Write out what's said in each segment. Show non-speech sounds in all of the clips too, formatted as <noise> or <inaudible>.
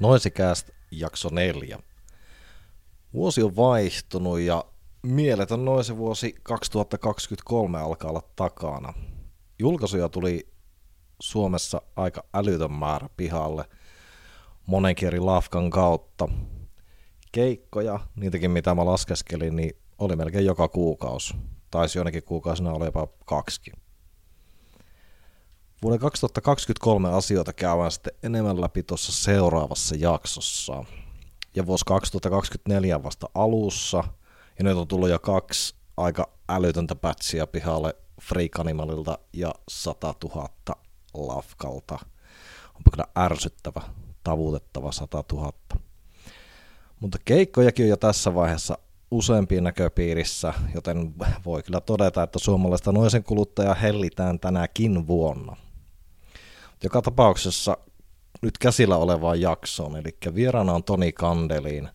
Noisikääst jakso neljä. Vuosi on vaihtunut ja mieletön noise vuosi 2023 alkaa olla takana. Julkaisuja tuli Suomessa aika älytön määrä pihalle monenkin eri lafkan kautta. Keikkoja, niitäkin mitä mä laskeskelin, niin oli melkein joka kuukausi. Taisi jonnekin kuukausina olla jopa kaksi. Vuoden 2023 asioita käydään sitten enemmän läpi tuossa seuraavassa jaksossa. Ja vuosi 2024 vasta alussa, ja nyt on tullut jo kaksi aika älytöntä pätsiä pihalle Freak Animalilta ja 100 000 lafkalta. Onpa kyllä ärsyttävä, tavutettava 100 000. Mutta keikkojakin on jo tässä vaiheessa useampien näköpiirissä, joten voi kyllä todeta, että suomalaista noisen kuluttaja hellitään tänäkin vuonna – joka tapauksessa nyt käsillä olevaan jaksoon, eli vieraana on Toni Kandeliin.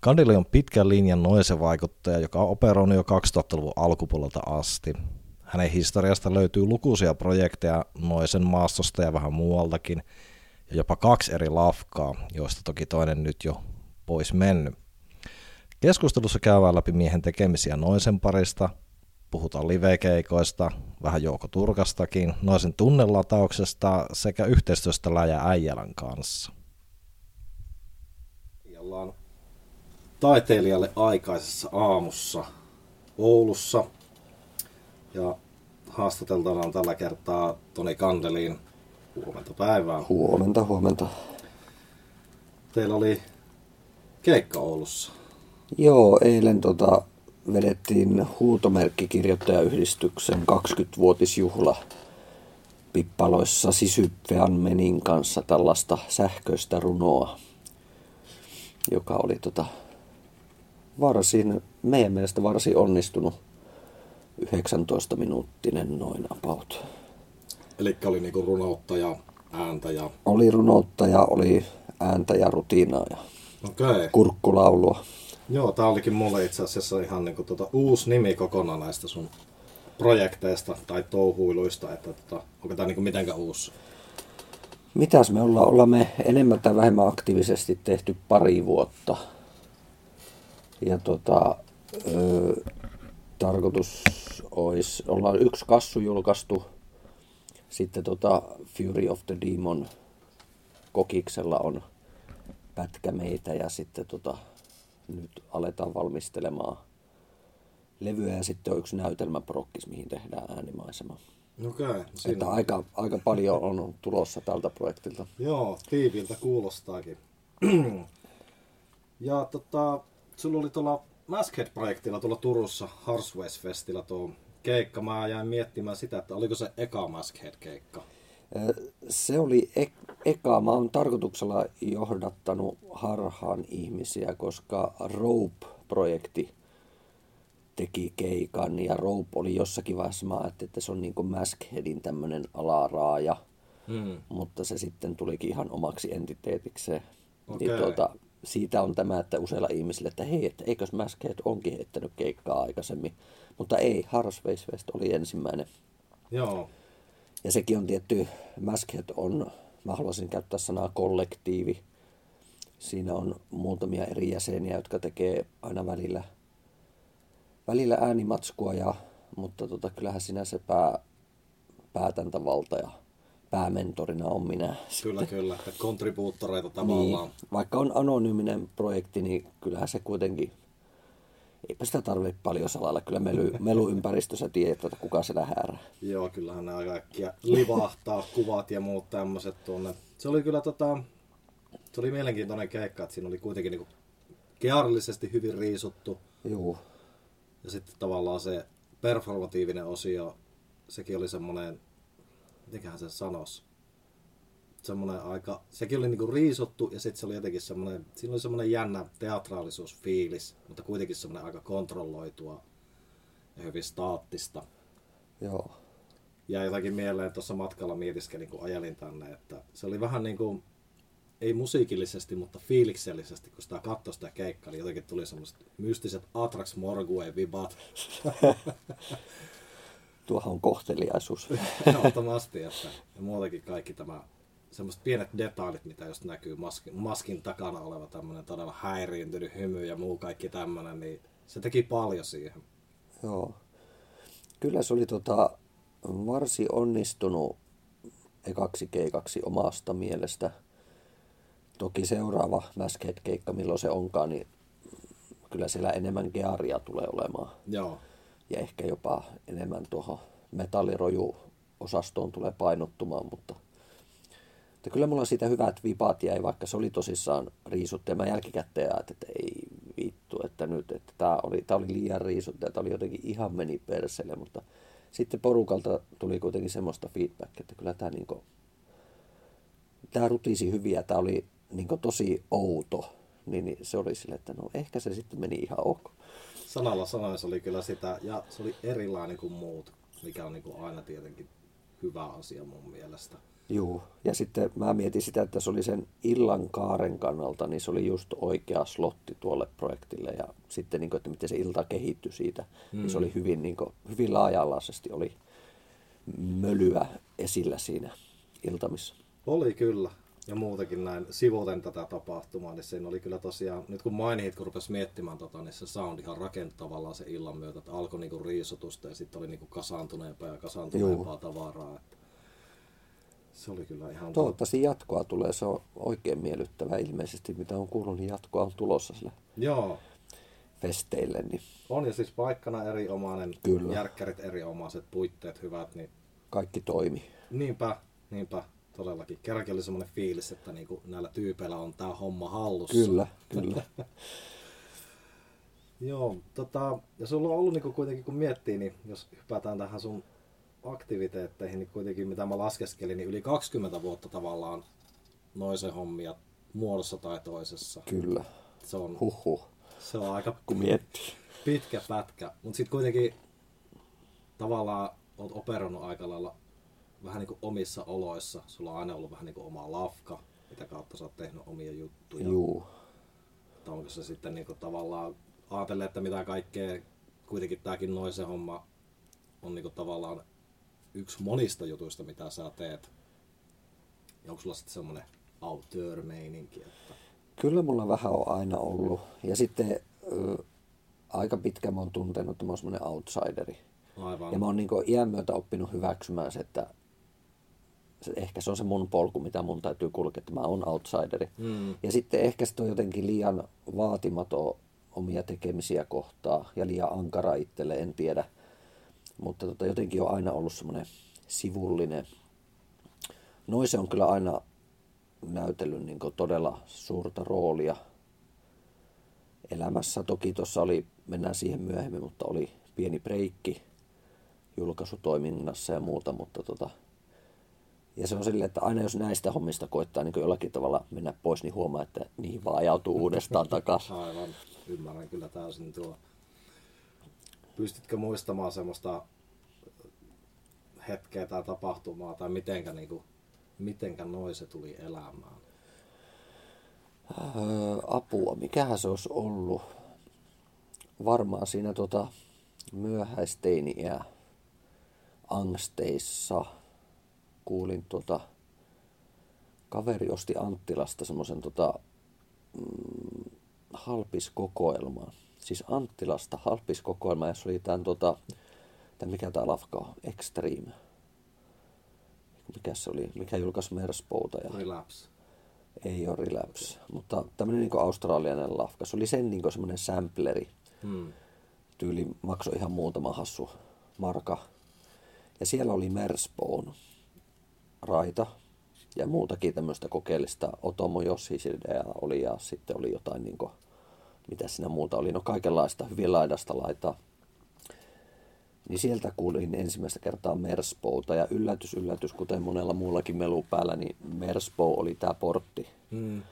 Kandeli on pitkän linjan noise-vaikuttaja, joka on operoinut jo 2000-luvun alkupuolelta asti. Hänen historiasta löytyy lukuisia projekteja noisen maastosta ja vähän muualtakin, ja jopa kaksi eri lafkaa, joista toki toinen nyt jo pois mennyt. Keskustelussa käydään läpi miehen tekemisiä noisen parista – puhutaan livekeikoista, vähän Jouko Turkastakin, noisen tunnelatauksesta sekä yhteistyöstä Läjä Äijälän kanssa. Ollaan taiteilijalle aikaisessa aamussa Oulussa ja haastateltavana tällä kertaa Toni Kandeliin. Huomenta päivää. Huomenta, huomenta. Teillä oli keikka Oulussa. Joo, eilen tota, vedettiin huutomerkkikirjoittajayhdistyksen 20-vuotisjuhla pippaloissa Sisyppean Menin kanssa tällaista sähköistä runoa, joka oli tota varsin, meidän mielestä varsin onnistunut 19 minuuttinen noin about. Eli oli niinku runoutta ja ääntä ja... Oli runoutta ja oli ääntä ja rutiinaa ja okay. kurkkulaulua. Joo, tämä olikin mulle itse asiassa ihan niin kuin, tuota, uusi nimi kokonaan näistä sun projekteista tai touhuiluista, että tuota, onko tämä niin mitenkään uusi? Mitäs me ollaan? Ollaan me enemmän tai vähemmän aktiivisesti tehty pari vuotta. Ja tota, ö, tarkoitus olisi, ollaan yksi kassu julkaistu, sitten tota Fury of the Demon kokiksella on pätkä meitä ja sitten tota nyt aletaan valmistelemaan levyä ja sitten on yksi näytelmäprokkis, mihin tehdään äänimaisema. Okay, Että aika, aika paljon on tulossa tältä projektilta. Joo, tiiviltä kuulostaakin. <clears throat> ja tota, sulla oli tuolla Maskhead-projektilla tuolla Turussa Harsways Festillä tuo keikka. Mä jäin miettimään sitä, että oliko se eka Maskhead-keikka? Se oli ek- eka. Mä oon tarkoituksella johdattanut harhaan ihmisiä, koska Rope-projekti teki keikan ja Rope oli jossakin vaiheessa, mä että se on niin kuin Maskheadin tämmöinen alaraaja, mm. mutta se sitten tulikin ihan omaksi entiteetikseen. Okay. Niin tuota, siitä on tämä, että useilla ihmisillä, että hei, että eikös Maskhead onkin heittänyt keikkaa aikaisemmin, mutta ei, Harvest Fest oli ensimmäinen. Joo. Ja sekin on tietty, Maskhead on, mä haluaisin käyttää sanaa kollektiivi. Siinä on muutamia eri jäseniä, jotka tekee aina välillä, välillä äänimatskua, ja, mutta tota, kyllähän sinä se pää, päätäntävalta ja päämentorina on minä. Kyllä, sitten. kyllä, että kontribuuttoreita tavallaan. Niin, vaikka on anonyyminen projekti, niin kyllähän se kuitenkin eipä sitä tarvitse paljon salalla. Kyllä mely, <laughs> meluympäristössä tiedät, että kuka se häärää. Joo, kyllähän nämä kaikkia livahtaa, <laughs> kuvat ja muut tämmöiset tuonne. Se oli kyllä tota, se oli mielenkiintoinen keikka, että siinä oli kuitenkin niinku gearillisesti hyvin riisuttu. Joo. Ja sitten tavallaan se performatiivinen osio, sekin oli semmoinen, mitenköhän se sanoisi, semmoinen aika, sekin oli niinku riisottu ja sitten se oli jotenkin semmoinen, siinä oli semmoinen jännä teatraalisuusfiilis, mutta kuitenkin semmoinen aika kontrolloitua ja hyvin staattista. Joo. Ja jotakin mieleen tuossa matkalla mietiskelin, kun ajelin tänne, että se oli vähän niin kuin, ei musiikillisesti, mutta fiiliksellisesti, kun sitä katsoi sitä keikkaa, niin jotenkin tuli semmoiset mystiset Atrax Morgue vibat. <laughs> Tuohan on kohteliaisuus. <laughs> Ehdottomasti, että ja muutenkin kaikki tämä semmoiset pienet detailit, mitä just näkyy maskin, maskin takana oleva tämmöinen todella häiriintynyt hymy ja muu kaikki tämmöinen, niin se teki paljon siihen. Joo. Kyllä se oli tota, varsin onnistunut ekaksi keikaksi omasta mielestä. Toki seuraava Masket-keikka, milloin se onkaan, niin kyllä siellä enemmän gearia tulee olemaan. Joo. Ja ehkä jopa enemmän tuohon metalliroju-osastoon tulee painottumaan, mutta – mutta kyllä mulla siitä hyvät vipat jäi, vaikka se oli tosissaan riisuttu. Ja mä jälkikäteen ajattelin, että ei vittu, että nyt, että tämä oli, tää oli liian riisuttu ja tämä oli jotenkin ihan meni perselle. Mutta sitten porukalta tuli kuitenkin semmoista feedbackia, että kyllä tämä niinku, tämä rutisi hyviä, tämä oli niinku tosi outo. Niin, niin se oli sille, että no ehkä se sitten meni ihan ok. Sanalla sanoen se oli kyllä sitä, ja se oli erilainen kuin muut, mikä on niinku aina tietenkin hyvä asia mun mielestä. Joo, ja sitten mä mietin sitä, että se oli sen illan kaaren kannalta, niin se oli just oikea slotti tuolle projektille. Ja sitten, niin kuin, että miten se ilta kehittyi siitä, mm. niin se oli mm. hyvin, niin kuin, hyvin laaja-alaisesti oli mölyä esillä siinä iltamissa. Oli kyllä. Ja muutenkin näin sivuten tätä tapahtumaa, niin siinä oli kyllä tosiaan, nyt kun mainit, kun rupesi miettimään tota, niin se sound ihan rakentavalla se illan myötä, että alkoi niinku riisotusta ja sitten oli niinku kasaantuneempaa ja kasaantuneempaa Juu. tavaraa. Että se oli kyllä ihan... Toivottavasti jatkoa tulee, se on oikein miellyttävä ilmeisesti, mitä on kuullut, niin jatkoa on tulossa sille Joo. festeille. Niin... On ja siis paikkana erinomainen, kyllä. järkkärit erinomaiset, puitteet hyvät. Niin... Kaikki toimi. Niinpä, niinpä todellakin. Kerrankin oli semmoinen fiilis, että niinku näillä tyypeillä on tämä homma hallussa. Kyllä, kyllä. <laughs> Joo, tota, ja sulla on ollut niinku kuitenkin, kun miettii, niin jos hypätään tähän sun aktiviteetteihin, niin kuitenkin mitä mä laskeskelin, niin yli 20 vuotta tavallaan noisen hommia muodossa tai toisessa. Kyllä. Se on, Huhhuh. Se on aika Kun miettii. pitkä pätkä. Mutta sitten kuitenkin tavallaan oot operoinut aika lailla vähän niin kuin omissa oloissa. Sulla on aina ollut vähän niin kuin oma lafka, mitä kautta sä oot tehnyt omia juttuja. Juu. Tai onko se sitten niin kuin tavallaan ajatellen, että mitä kaikkea kuitenkin tämäkin noisen homma on niin kuin tavallaan yksi monista jutuista, mitä sä teet. Ja onko sulla sitten semmoinen auteur-meininki? Että... Kyllä mulla vähän on aina ollut. Ja sitten ö, aika pitkä mä oon tuntenut, että mä oon semmoinen outsideri. Aivan. Ja mä oon niin iän myötä oppinut hyväksymään se, että ehkä se on se mun polku, mitä mun täytyy kulkea, että mä oon outsideri. Mm. Ja sitten ehkä se on jotenkin liian vaatimaton omia tekemisiä kohtaa ja liian ankara itselle, en tiedä. Mutta tota, jotenkin on aina ollut semmoinen sivullinen. Noise on kyllä aina näytellyt niin todella suurta roolia elämässä. Toki tuossa oli, mennään siihen myöhemmin, mutta oli pieni breikki julkaisutoiminnassa ja muuta, mutta tota, ja se on silleen, että aina jos näistä hommista koittaa niin jollakin tavalla mennä pois, niin huomaa, että niihin vaan ajautuu uudestaan takaisin. <laughs> Aivan, ymmärrän kyllä täysin tuo. Pystytkö muistamaan semmoista hetkeä tai tapahtumaa tai mitenkä, niin kuin, mitenkä noin se tuli elämään? Öö, apua, mikähän se olisi ollut? Varmaan siinä tota myöhäisteiniä angsteissa kuulin tota, kaveri osti Anttilasta semmoisen tota, mm, halpiskokoelman. Siis Anttilasta halpiskokoelma, ja se oli tämän tota, että mikä tämä lafka on, Extreme. Mikä se oli, mikä julkaisi Merspouta. Ja... Relapse. Ei ole Relapse, mutta tämmöinen niin australialainen lafka. Se oli sen niin semmoinen sampleri. Hmm. Tyyli maksoi ihan muutama hassu marka. Ja siellä oli Merspoon raita ja muutakin tämmöistä kokeellista Otomo Jossisidea oli ja sitten oli jotain niin kuin, mitä siinä muuta oli, no kaikenlaista hyvin laidasta laitaa niin sieltä kuulin ensimmäistä kertaa Merspouta ja yllätys, yllätys, kuten monella muullakin melu päällä, niin Merspo oli tämä portti. Mm.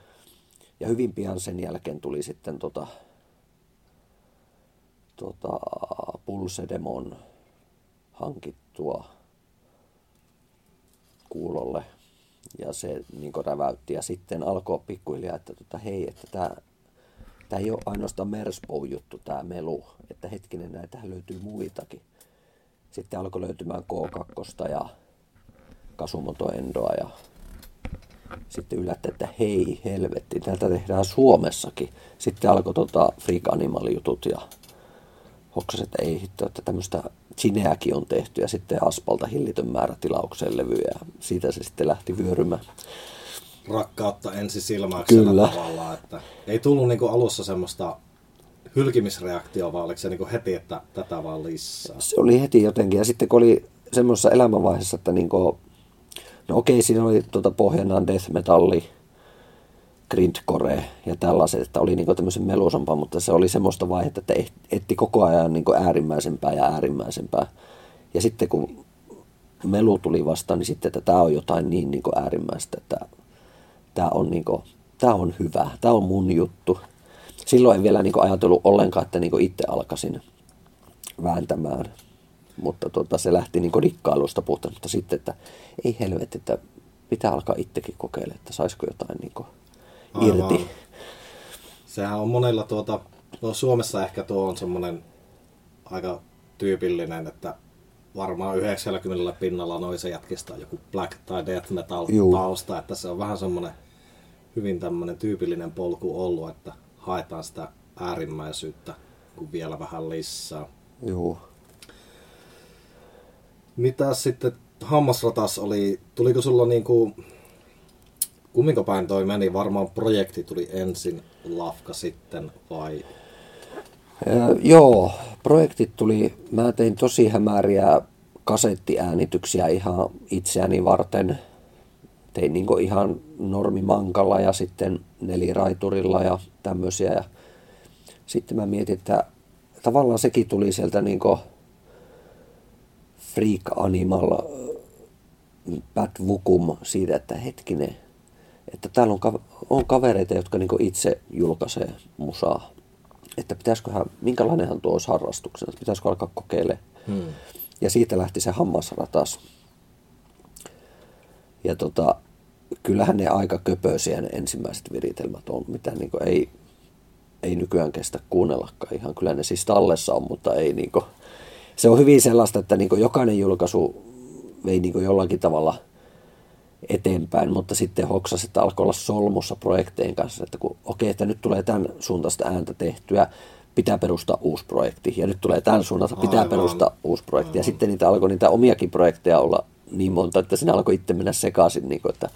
Ja hyvin pian sen jälkeen tuli sitten tota, tota, Pulsedemon hankittua ja se niin räväytti. Ja sitten alkoi pikkuhiljaa, että tota, hei, että tämä tämä ei ole ainoastaan Mersbow-juttu, tämä melu, että hetkinen, näitä löytyy muitakin. Sitten alkoi löytymään K2 ja Kasumoto Endoa ja sitten yllätti, että hei helvetti, täältä tehdään Suomessakin. Sitten alkoi tota Freak Animal-jutut ja hoksasi, että ei hitto, että tämmöistä Chineäkin on tehty ja sitten Aspalta hillitön määrä tilaukseen levyjä siitä se sitten lähti vyörymään. Rakkautta ensisilmäyksellä Kyllä. tavallaan, että ei tullut niinku alussa semmoista hylkimisreaktio, vaan oliko se niinku heti, että tätä vaan lisää? Se oli heti jotenkin ja sitten kun oli semmoisessa elämänvaiheessa, että niinku, no okei, siinä oli tuota pohjana death metalli, grindcore ja tällaiset, että oli niinku tämmöisen melusampaa, mutta se oli semmoista vaihetta, että etti koko ajan niinku äärimmäisempää ja äärimmäisempää. Ja sitten kun melu tuli vastaan, niin sitten, että tämä on jotain niin, niin äärimmäistä, että tämä on, niin kuin, tämä on hyvä, tämä on mun juttu. Silloin en vielä niin ajatellut ollenkaan, että niin itse alkaisin vääntämään. Mutta tota, se lähti niin rikkailusta puhtaan, mutta sitten, että ei helvetti, että pitää alkaa itsekin kokeilla, että saisiko jotain niin irti. Aivan. Sehän on monella tuota, no Suomessa ehkä tuo on semmoinen aika tyypillinen, että varmaan 90 pinnalla noissa jätkistä on joku black tai death metal Juu. tausta, että se on vähän semmoinen hyvin tämmöinen tyypillinen polku ollut, että haetaan sitä äärimmäisyyttä kuin vielä vähän lisää. Joo. Mitä sitten hammasratas oli, tuliko sulla niinku, kumminko päin toi meni, varmaan projekti tuli ensin, lafka sitten vai? Ja, joo, projektit tuli, mä tein tosi hämäriä kasettiäänityksiä ihan itseäni varten. Tein niin ihan normimankalla ja sitten neliraiturilla ja tämmöisiä. Ja sitten mä mietin, että tavallaan sekin tuli sieltä niin Freak Animal Bad Vukum siitä, että hetkinen, että täällä on, on kavereita, jotka niin itse julkaisee musaa. Että pitäisiköhän, minkälainenhan tuo olisi harrastuksena, pitäisikö alkaa kokeilemaan. Hmm. Ja siitä lähti se hammasratas. Ja tota, kyllähän ne aika köpöisiä ne ensimmäiset viritelmät on, mitä niin ei, ei nykyään kestä kuunnellakaan ihan. Kyllä ne siis tallessa on, mutta ei niin kuin, se on hyvin sellaista, että niin jokainen julkaisu vei niin jollakin tavalla eteenpäin, mutta sitten hoksasi, että alkoi olla solmussa projektejen kanssa, että kun okei, okay, että nyt tulee tämän suuntaista ääntä tehtyä, pitää perustaa uusi projekti. Ja nyt tulee tämän suunnalta, pitää Aivan. perustaa uusi projekti. Aivan. Ja sitten niitä alkoi niitä omiakin projekteja olla niin monta, että sinä alkoi itse mennä sekaisin, niin kuin, että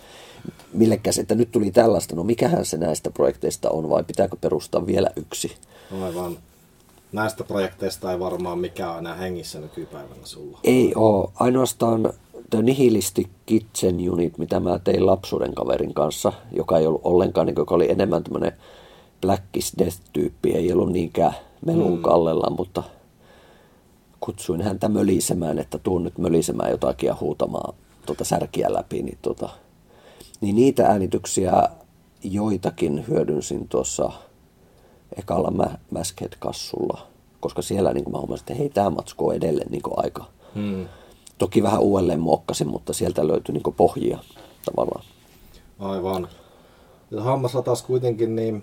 millekäs, että nyt tuli tällaista, no mikähän se näistä projekteista on, vai pitääkö perustaa vielä yksi? Aivan. Näistä projekteista ei varmaan mikään enää hengissä nykypäivänä sulla. Ei ole. Ainoastaan The Nihilistic Kitchen Unit, mitä mä tein lapsuuden kaverin kanssa, joka ei ollut ollenkaan, niin joka oli enemmän tämmöinen Black is Death-tyyppi, ei ollut niinkään melun mm. kallella, mutta kutsuin häntä mölisemään, että tuun nyt mölisemään jotakin ja huutamaan tuota särkiä läpi, niin, tuota, niin niitä äänityksiä joitakin hyödynsin tuossa ekalla mä, Maskhead-kassulla, koska siellä niin mä huomasin, että hei, tämä matsku on edelleen niin aika. Hmm. Toki vähän uudelleen muokkasin, mutta sieltä löytyi niin pohjia tavallaan. Aivan. Ja hammasratas kuitenkin, niin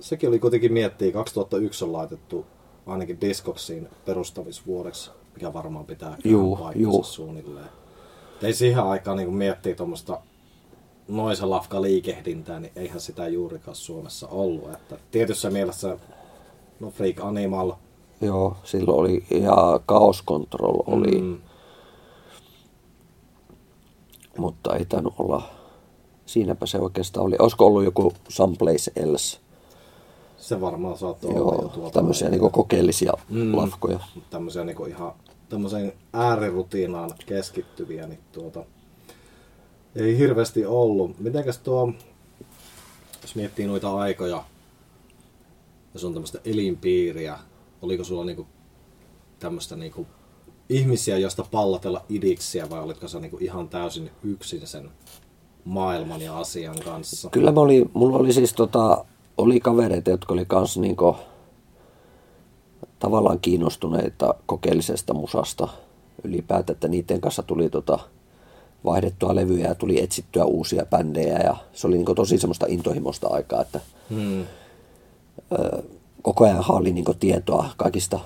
sekin oli kuitenkin miettiä, 2001 on laitettu ainakin Discogsiin perustamisvuodeksi, mikä varmaan pitää juu, juu. suunnilleen. Ei siihen aikaan niin miettiä tuommoista noisa lafka liikehdintää, niin eihän sitä juurikaan Suomessa ollut. Että tietyssä mielessä no Freak Animal. Joo, silloin oli ja Chaos Control oli. Mm. Mutta ei tainnut olla, siinäpä se oikeastaan oli. Olisiko ollut joku Someplace Else? Se varmaan saattoi Joo, olla jo tuolta. Tämmöisiä niin kokeellisia mm, lafkoja. Tämmöisiä niin ihan tämmöiseen äärirutiinaan keskittyviä, niin tuota, ei hirveästi ollut. Mitenkäs tuo, jos miettii noita aikoja, jos on tämmöistä elinpiiriä, oliko sulla niinku tämmöistä niinku ihmisiä, joista pallatella idiksiä vai olitko sä niinku ihan täysin yksin sen maailman ja asian kanssa? Kyllä mä oli, mulla oli siis tota, oli kavereita, jotka oli kanssa niinku, tavallaan kiinnostuneita kokeellisesta musasta ylipäätään, että niiden kanssa tuli tota, vaihdettua levyjä ja tuli etsittyä uusia bändejä ja se oli niin tosi semmoista intohimoista aikaa, että hmm. Koko ajan oli niin tietoa kaikista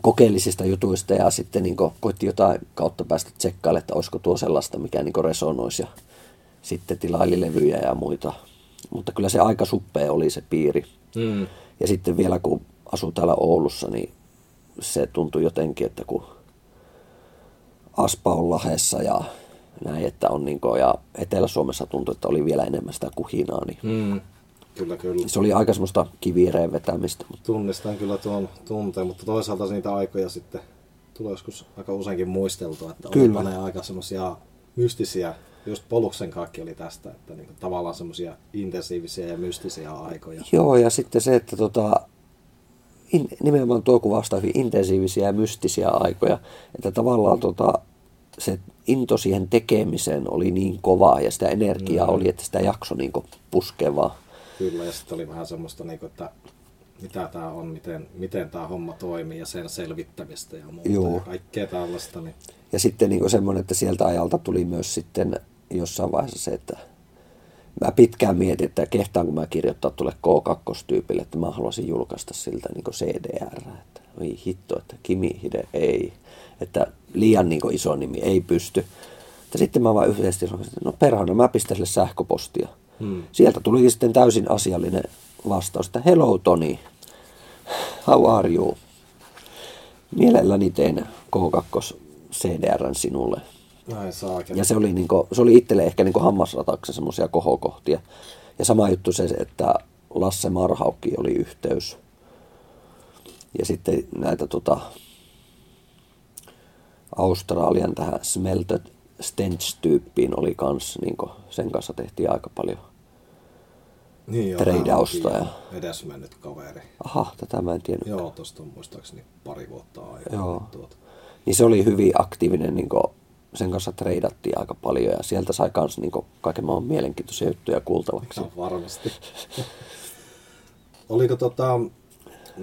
kokeellisista jutuista ja sitten niin koitti jotain kautta päästä tsekkailemaan, että olisiko tuo sellaista, mikä niin resonoisi ja sitten tilaili levyjä ja muita. Mutta kyllä se aika suppea oli se piiri. Mm. Ja sitten vielä kun asuu täällä Oulussa, niin se tuntui jotenkin, että kun Aspa on lahessa ja näin, että on niin kuin, ja Etelä-Suomessa tuntui, että oli vielä enemmän sitä kuhinaa. Niin mm. Kyllä, kyllä. Se oli aika semmoista kivireen vetämistä. Tunnistan kyllä tuon tunteen, mutta toisaalta niitä aikoja sitten tulee joskus aika useinkin muisteltua, että kyllä. ne aika semmoisia mystisiä, just Poluksen kaikki oli tästä, että niin tavallaan semmoisia intensiivisiä ja mystisiä aikoja. Joo, ja sitten se, että tota, in, nimenomaan tuo kuvastaa hyvin intensiivisiä ja mystisiä aikoja, että tavallaan tota, se into siihen tekemiseen oli niin kovaa ja sitä energiaa mm. oli, että sitä jakso niin puskevaa. Kyllä, ja sitten oli vähän semmoista, niin kuin, että mitä tämä on, miten, miten tämä homma toimii ja sen selvittämistä ja muuta Joo. ja kaikkea tällaista. Niin. Ja sitten niin semmoinen, että sieltä ajalta tuli myös sitten jossain vaiheessa se, että mä pitkään mietin, että kehtaanko mä kirjoittaa tuolle K2-tyypille, että mä haluaisin julkaista siltä niin CDR. Että oi hitto, että Kimi Hide ei. Että liian niin iso nimi ei pysty. Mutta sitten mä vaan yhdessä sanoin, että no perhana, mä pistän sille sähköpostia. Hmm. Sieltä tuli sitten täysin asiallinen vastaus, että hello Toni, how are you? Mielelläni teen K2 CDRn sinulle. Saakin. Ja se oli, niinku, se oli itselle ehkä niinku hammasrataksi semmoisia kohokohtia. Ja sama juttu se, että Lasse Marhaukki oli yhteys. Ja sitten näitä tota, Australian tähän Smelted Stench-tyyppiin oli kans, niin sen kanssa tehtiin aika paljon niin treidausta. Ja... Edesmennyt kaveri. Aha, tätä mä en tiedä. Joo, tuosta on muistaakseni pari vuotta aikaa. Joo. Tuota. Niin se oli hyvin aktiivinen, niin kuin, sen kanssa treidattiin aika paljon ja sieltä sai kans niin kuin, kaiken maan mielenkiintoisia juttuja kuultavaksi. Ihan varmasti. <laughs> Oliko tota,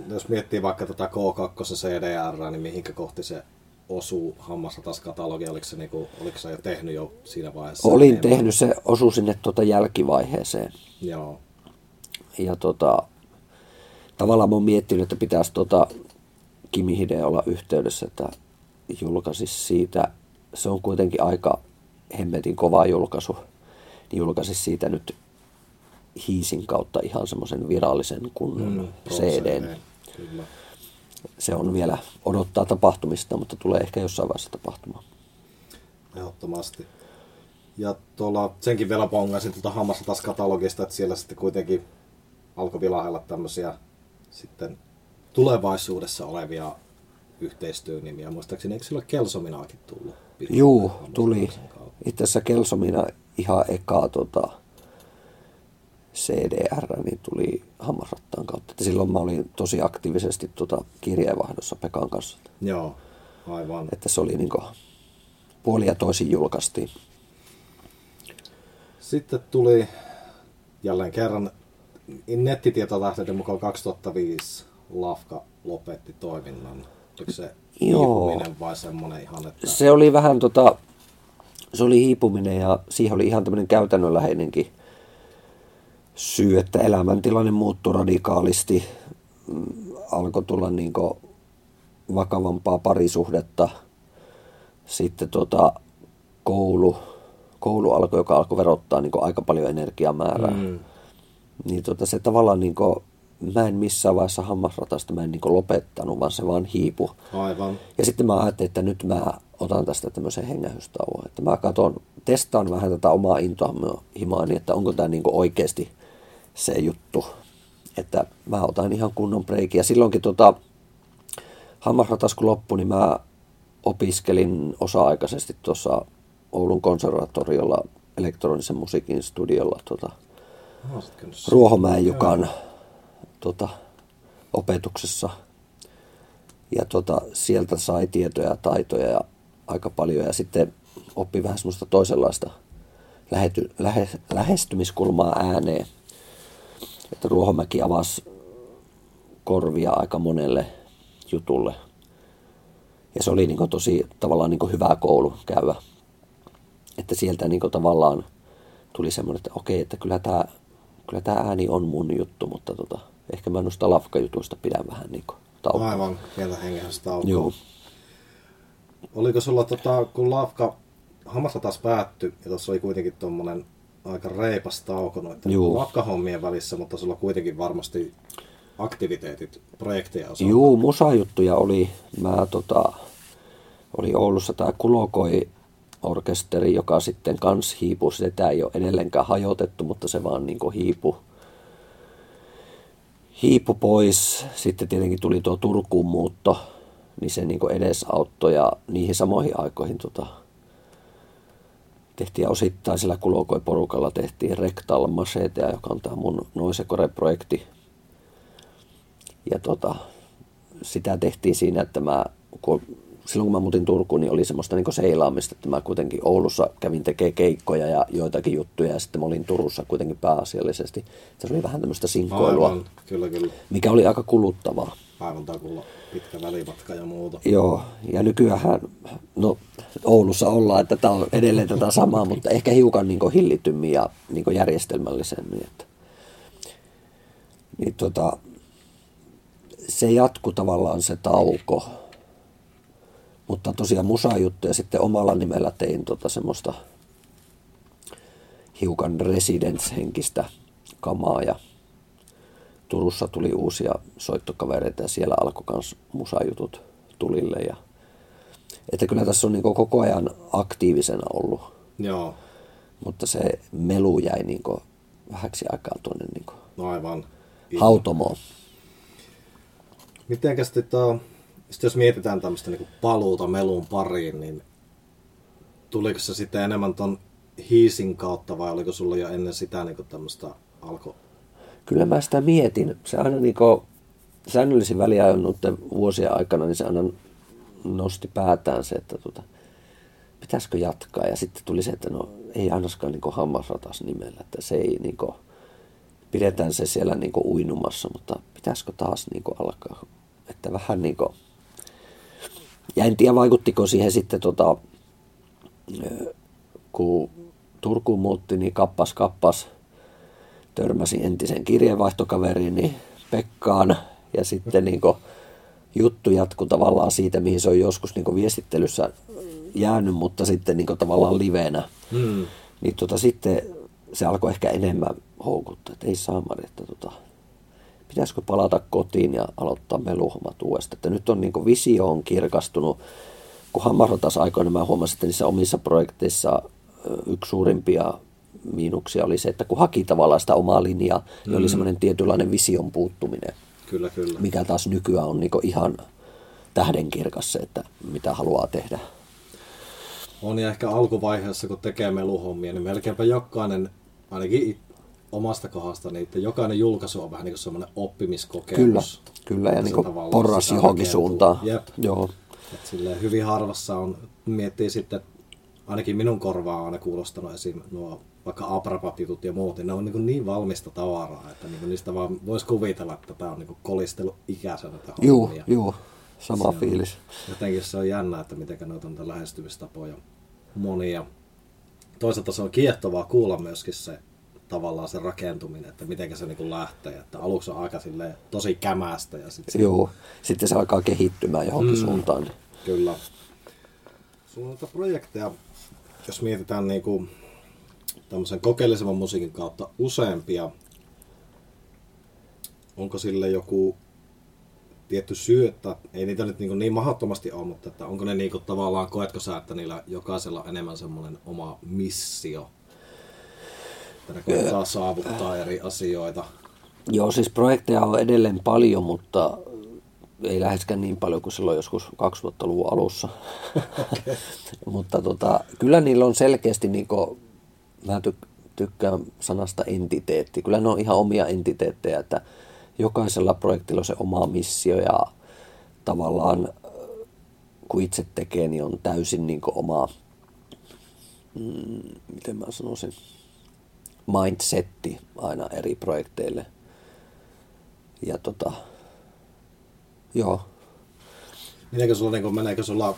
jos miettii vaikka tätä K2 CDR, niin mihinkä kohti se osuu hammasratas katalogi? Oliko, se niinku, oliko se jo tehnyt jo siinä vaiheessa? Olin enemmän? tehnyt, se osu sinne tuota jälkivaiheeseen. Joo. Ja tota, tavallaan mä oon miettinyt, että pitäisi tota Kimi Hide olla yhteydessä, että julkaisisi siitä, se on kuitenkin aika hemmetin kova julkaisu, niin julkaisisi siitä nyt hiisin kautta ihan semmoisen virallisen kunnon mm. Kyllä se on vielä odottaa tapahtumista, mutta tulee ehkä jossain vaiheessa tapahtumaan. Ehdottomasti. Ja tuolla senkin vielä pongasin tuota hammasta taas katalogista, että siellä sitten kuitenkin alkoi vilahella tämmöisiä sitten tulevaisuudessa olevia yhteistyönimiä. Muistaakseni eikö sillä Kelsominaakin tullut? Juu, tuli. Itse asiassa Kelsomina ihan ekaa tota, CDR, niin tuli hammasrattaan kautta. Että silloin mä olin tosi aktiivisesti tuota kirjeenvaihdossa Pekan kanssa. Joo, aivan. Että se oli niin puoli ja toisin julkaistiin. Sitten tuli jälleen kerran nettitietolähteiden mukaan 2005 Lafka lopetti toiminnan. Oliko se Joo. vai semmoinen ihan, että... Se oli vähän tota, se oli hiipuminen ja siihen oli ihan tämmöinen käytännönläheinenkin syy, että elämäntilanne muuttui radikaalisti. Mm, alkoi tulla niin vakavampaa parisuhdetta. Sitten tota, koulu, koulu alkoi, joka alkoi verottaa niin aika paljon energiamäärää. Mm. Niin tota, se tavallaan, niin kuin, mä en missään vaiheessa hammasratasta mä en niin lopettanut, vaan se vaan hiipu. Aivan. Ja sitten mä ajattelin, että nyt mä otan tästä tämmöisen hengähystauon. Että mä katson, testaan vähän tätä omaa intohimoa, niin että onko tämä niin oikeasti se juttu, että mä otan ihan kunnon breikiä. Silloinkin tota, hammasratas kun loppui, niin mä opiskelin osa-aikaisesti tuossa Oulun konservatoriolla elektronisen musiikin studiolla tota, Ruohomäen Jukan tota, opetuksessa. Ja tota, sieltä sai tietoja ja taitoja ja aika paljon. Ja sitten oppi vähän semmoista toisenlaista lähety, lähe, lähestymiskulmaa ääneen että Ruohomäki avasi korvia aika monelle jutulle. Ja se oli niin tosi tavallaan niin hyvä koulu käydä. että sieltä niin tavallaan tuli semmoinen, että okei, että kyllä tämä kyllä tämä ääni on mun juttu, mutta tota, ehkä mä noista lafka-jutuista pidän vähän niin taukoa. Aivan, pientä hengästä taukoa. Joo. Oliko sulla, tota, kun lafka hammasta taas päättyi, ja tuossa oli kuitenkin tuommoinen aika reipas tauko noiden lafkahommien välissä, mutta sulla kuitenkin varmasti aktiviteetit, projekteja osalta. Joo, musajuttuja oli. Mä tota, oli Oulussa tämä Kulokoi orkesteri, joka sitten kans hiipui. Sitä ei ole edelleenkään hajotettu, mutta se vaan niin hiipu, hiipu pois. Sitten tietenkin tuli tuo Turkuun muutto, niin se niin edesauttoi ja niihin samoihin aikoihin tota, tehtiin osittain sillä kulokoi porukalla tehtiin Rectal Machetea, joka on tämä mun Noisekore-projekti. Ja tota, sitä tehtiin siinä, että mä, kun silloin kun mä muutin Turkuun, niin oli semmoista niin seilaamista, että mä kuitenkin Oulussa kävin tekemään keikkoja ja joitakin juttuja ja sitten mä olin Turussa kuitenkin pääasiallisesti. Se oli vähän tämmöistä sinkoilua, Aivan, kyllä, kyllä. mikä oli aika kuluttavaa. Aivan takulla pitkä välimatka ja muuta. Joo, ja nykyään no Oulussa ollaan, että tämä on edelleen tätä samaa, <laughs> mutta ehkä hiukan niin hillitymmin ja niin järjestelmällisemmin. Että. Niin tota, se jatku tavallaan se tauko mutta tosiaan musajuttuja sitten omalla nimellä tein tota semmoista hiukan residence-henkistä kamaa ja Turussa tuli uusia soittokavereita ja siellä alkoi myös musajutut tulille. Ja, että kyllä tässä on niin koko ajan aktiivisena ollut. Joo. Mutta se melu jäi niin vähäksi aikaa tuonne niin no aivan. hautomoon. Mitenkäs tota, sitten jos mietitään tämmöistä niin paluuta melun pariin, niin tuliko se sitten enemmän ton hiisin kautta vai oliko sulla jo ennen sitä niin tämmöistä alko? Kyllä mä sitä mietin. Se aina niin kuin, säännöllisin väliajoin vuosien aikana, niin se aina nosti päätään se, että tota, pitäisikö jatkaa. Ja sitten tuli se, että no ei ainakaan niin hammasratas nimellä, että se ei niin kuin, pidetään se siellä niin uinumassa, mutta pitäisikö taas niin alkaa, että vähän niin kuin, ja en tiedä vaikuttiko siihen sitten, tota, kun Turkuun muutti, niin kappas kappas törmäsi entisen kirjeenvaihtokaveriin niin Pekkaan ja sitten niin kuin, juttu jatkuu tavallaan siitä, mihin se on joskus niin viestittelyssä jäänyt, mutta sitten niin tavallaan livenä. Hmm. Niin tota, sitten se alkoi ehkä enemmän houkuttaa, että ei saa että tota, pitäisikö palata kotiin ja aloittaa meluhommat uudestaan. Että nyt on niin visio on kirkastunut, kun Hammarrotas aikoina mä huomasin, että niissä omissa projekteissa yksi suurimpia miinuksia oli se, että kun haki tavallaan sitä omaa linjaa, niin oli mm. semmoinen tietynlainen vision puuttuminen. Kyllä, kyllä. Mikä taas nykyään on niin ihan tähdenkirkas se, että mitä haluaa tehdä. On ja ehkä alkuvaiheessa, kun tekee meluhommia, niin melkeinpä jokainen, ainakin omasta kohdasta, niin että jokainen julkaisu on vähän niin kuin semmoinen oppimiskokemus. Kyllä, kyllä ja niin kuin porras johonkin suuntaan. Jep. Joo. Et silleen hyvin harvassa on, miettii sitten, ainakin minun korvaan on aina kuulostanut esim. nuo vaikka abrapatitut ja muut, niin ne on niin, niin valmista tavaraa, että niin niistä vaan voisi kuvitella, että tämä on niin kolistelu ikäisenä. Joo, joo, sama se fiilis. On, jotenkin se on jännä, että miten noita on lähestymistapoja monia. Toisaalta se on kiehtovaa kuulla myöskin se tavallaan se rakentuminen, että miten se niin lähtee. Että aluksi on aika tosi kämästä. Ja sit Joo, sitten se alkaa kehittymään johonkin mm, suuntaan. Kyllä. Sulla on projekteja, jos mietitään niin kuin tämmöisen kokeellisemman musiikin kautta useampia, onko sille joku tietty syy, että ei niitä nyt niin, niin mahdottomasti ole, mutta että onko ne niin kuin tavallaan, koetko sä, että niillä jokaisella on enemmän semmoinen oma missio, että ne koittaa saavuttaa eri asioita. Joo, siis projekteja on edelleen paljon, mutta ei läheskään niin paljon kuin silloin joskus 2000-luvun alussa. Okay. <laughs> mutta tota, kyllä niillä on selkeästi, niin kuin, mä tykkään sanasta entiteetti, kyllä ne on ihan omia entiteettejä, että jokaisella projektilla on se oma missio ja tavallaan kun itse tekee, niin on täysin niin oma, mm, miten mä sanoisin, mindsetti aina eri projekteille. Ja tota, joo. Meneekö sulla, niin meneekö sulla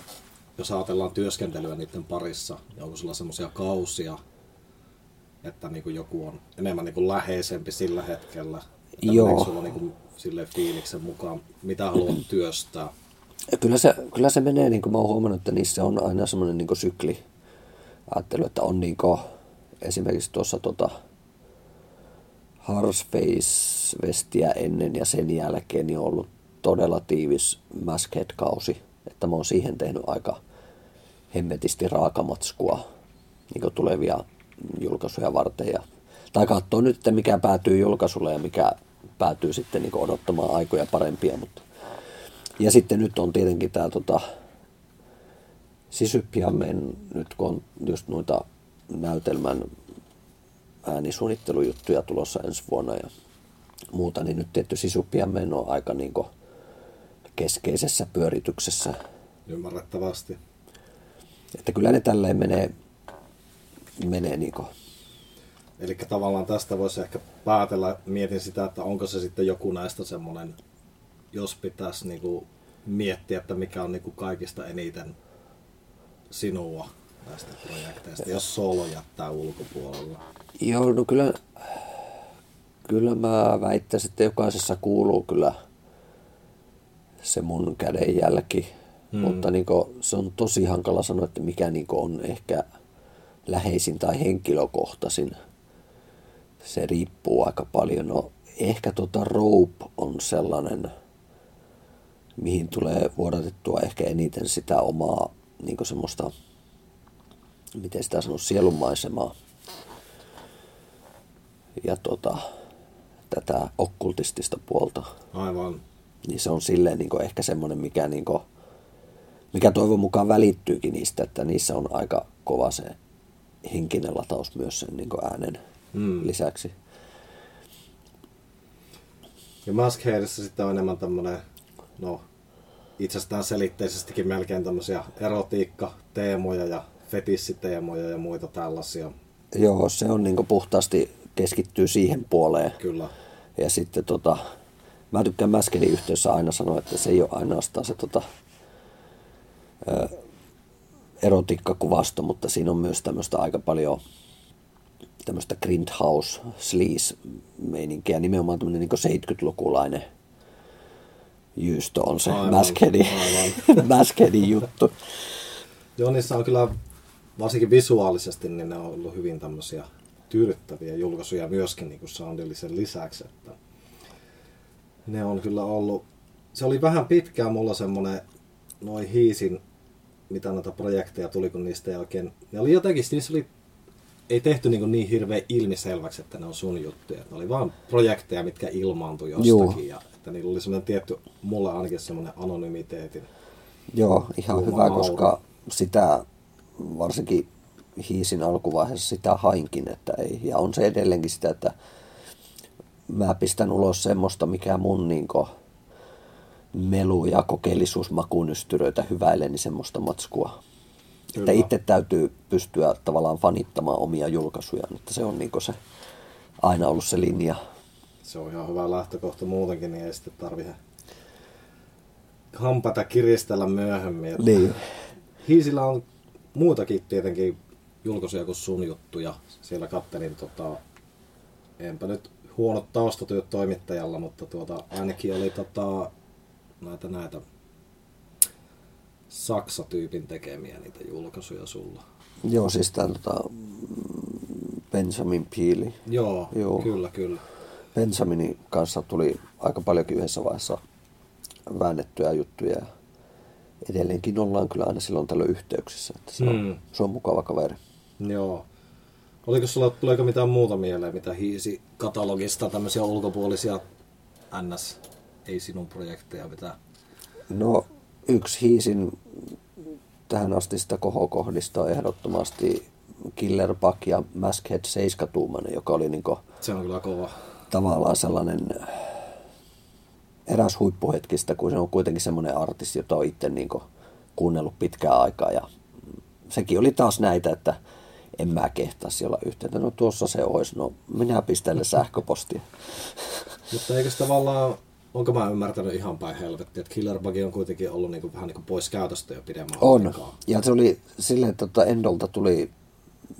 jos ajatellaan työskentelyä niiden parissa, niin onko sulla semmoisia kausia, että niin kuin joku on enemmän niin kuin läheisempi sillä hetkellä? Että Joo. sulla niin kuin sille fiiliksen mukaan, mitä haluat <clears throat> työstää? Kyllä se, kyllä se menee, niin kuin mä oon huomannut, että niissä on aina semmoinen niin sykli. Ajattelu, että on niin kuin, esimerkiksi tuossa tota, Harsface-vestiä ennen ja sen jälkeen niin on ollut todella tiivis Maskhead-kausi. Että mä oon siihen tehnyt aika hemmetisti raakamatskua niin tulevia julkaisuja varten. Ja, tai katsoo nyt, että mikä päätyy julkaisulle ja mikä päätyy sitten niin odottamaan aikoja parempia. Mutta. Ja sitten nyt on tietenkin tämä tota, Sisypiamen, nyt kun on just noita näytelmän äänisuunnittelujuttuja tulossa ensi vuonna ja muuta, niin nyt tietty Sisypiamen on aika niin keskeisessä pyörityksessä. Ymmärrettävästi. Että kyllä ne tälleen menee, menee niin kuin, Eli tavallaan tästä voisi ehkä päätellä, mietin sitä, että onko se sitten joku näistä semmoinen, jos pitäisi niinku miettiä, että mikä on niinku kaikista eniten sinua näistä projekteista, jos solo jättää ulkopuolella. Joo, no kyllä, kyllä mä väittäisin, että jokaisessa kuuluu kyllä se mun kädenjälki. Hmm. Mutta niin kuin, se on tosi hankala sanoa, että mikä niin kuin, on ehkä läheisin tai henkilökohtaisin. Se riippuu aika paljon. No, ehkä tota Rope on sellainen, mihin tulee vuodatettua ehkä eniten sitä omaa niin semmoista, miten sitä sanoo, sielunmaisemaa ja tota, tätä okkultistista puolta. Aivan. Niin se on silleen niin kuin ehkä semmoinen, mikä, niin kuin, mikä toivon mukaan välittyykin niistä, että niissä on aika kova se henkinen lataus myös sen niin kuin äänen mm. lisäksi. Ja Maskheadissä sitten on enemmän tämmöinen, no itsestään selitteisestikin melkein tämmöisiä erotiikka-teemoja ja fetissiteemoja ja muita tällaisia. Joo, se on niin puhtaasti keskittyy siihen puoleen. Kyllä. Ja sitten tota, mä tykkään Mäskedin yhteydessä aina sanoa, että se ei ole ainoastaan se tota, ö, erotiikkakuvasto, mutta siinä on myös tämmöistä aika paljon tämmöistä grindhouse sleaze meininkiä, nimenomaan tämmöinen niin 70-lukulainen jyysto on se Mäskedin, Mäskedin <laughs> juttu. Joo, niissä on kyllä varsinkin visuaalisesti, niin ne on ollut hyvin tämmöisiä tyydyttäviä julkaisuja myöskin niin kuin soundillisen lisäksi. Että ne on kyllä ollut, se oli vähän pitkään mulla semmonen noin hiisin, mitä noita projekteja tuli, kun niistä ei oikein, ne oli jotenkin, niissä oli, ei tehty niin, niin hirveän ilmiselväksi, että ne on sun juttuja. Ne oli vaan projekteja, mitkä ilmaantui jostakin. Joo. Ja että niillä oli semmoinen tietty, mulle ainakin semmoinen anonymiteetin. Joo, ihan hyvä, mauru. koska sitä varsinkin hiisin alkuvaiheessa sitä hainkin, että ei, ja on se edelleenkin sitä, että mä pistän ulos semmoista, mikä mun niinku melu- ja kokeellisuusmakunystyröitä hyväilee, niin semmoista matskua. Kyllä. Että itse täytyy pystyä tavallaan fanittamaan omia julkaisuja, että se on niinku se aina ollut se linja. Se on ihan hyvä lähtökohta muutenkin, niin ei sitten tarvitse hampata kiristellä myöhemmin. Niin. Hiisillä on muutakin tietenkin julkaisuja kuin sun juttuja. Siellä kattelin, tota, enpä nyt huonot taustatyöt toimittajalla, mutta tuota, ainakin oli tota, näitä, näitä Saksa-tyypin tekemiä niitä julkaisuja sulla. Joo, siis tämän tota, Benjamin Peeli. Joo, Joo, kyllä, kyllä. Benjaminin kanssa tuli aika paljonkin yhdessä vaiheessa väännettyjä juttuja. Edelleenkin ollaan kyllä aina silloin tällöin yhteyksissä. Että se, on, mm. se on mukava kaveri. Joo. Oliko sulla, tuleeko mitään muuta mieleen, mitä hiisi katalogista, tämmöisiä ulkopuolisia NS, ei sinun projekteja, mitä? No, yksi hiisin tähän asti sitä kohokohdista on ehdottomasti Killer Buck ja Maskhead 7 joka oli niinku Se on kyllä kova. Tavallaan sellainen eräs huippuhetkistä, kun se on kuitenkin semmoinen artisti, jota on itse niinku kuunnellut pitkään aikaa ja sekin oli taas näitä, että en mä kehtaisi olla yhteyttä. No tuossa se olisi, no minä pistelen sähköpostia. <laughs> Mutta eikö tavallaan onko mä ymmärtänyt ihan päin helvettiä, että Killer Bug on kuitenkin ollut niinku, vähän niinku pois käytöstä jo pidemmän On. aikaa. Ja se oli silleen, että tota Endolta tuli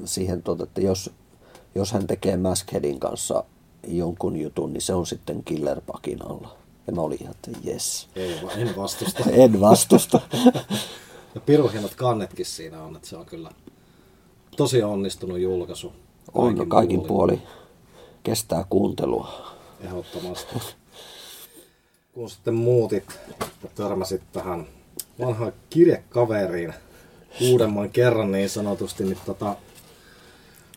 siihen, tota, että jos, jos hän tekee Maskheadin kanssa jonkun jutun, niin se on sitten Killer Bugin alla. Ja mä olin ihan, että jes. Ei, en vastusta. <laughs> En vastusta. <laughs> Ja pirun hienot kannetkin siinä on, että se on kyllä tosi onnistunut julkaisu. on kaikin puolin. puoli. Kestää kuuntelua. Ehdottomasti. Kun sitten muutit ja törmäsit tähän vanhaan kirjekaveriin uudemman kerran niin sanotusti, niin tota,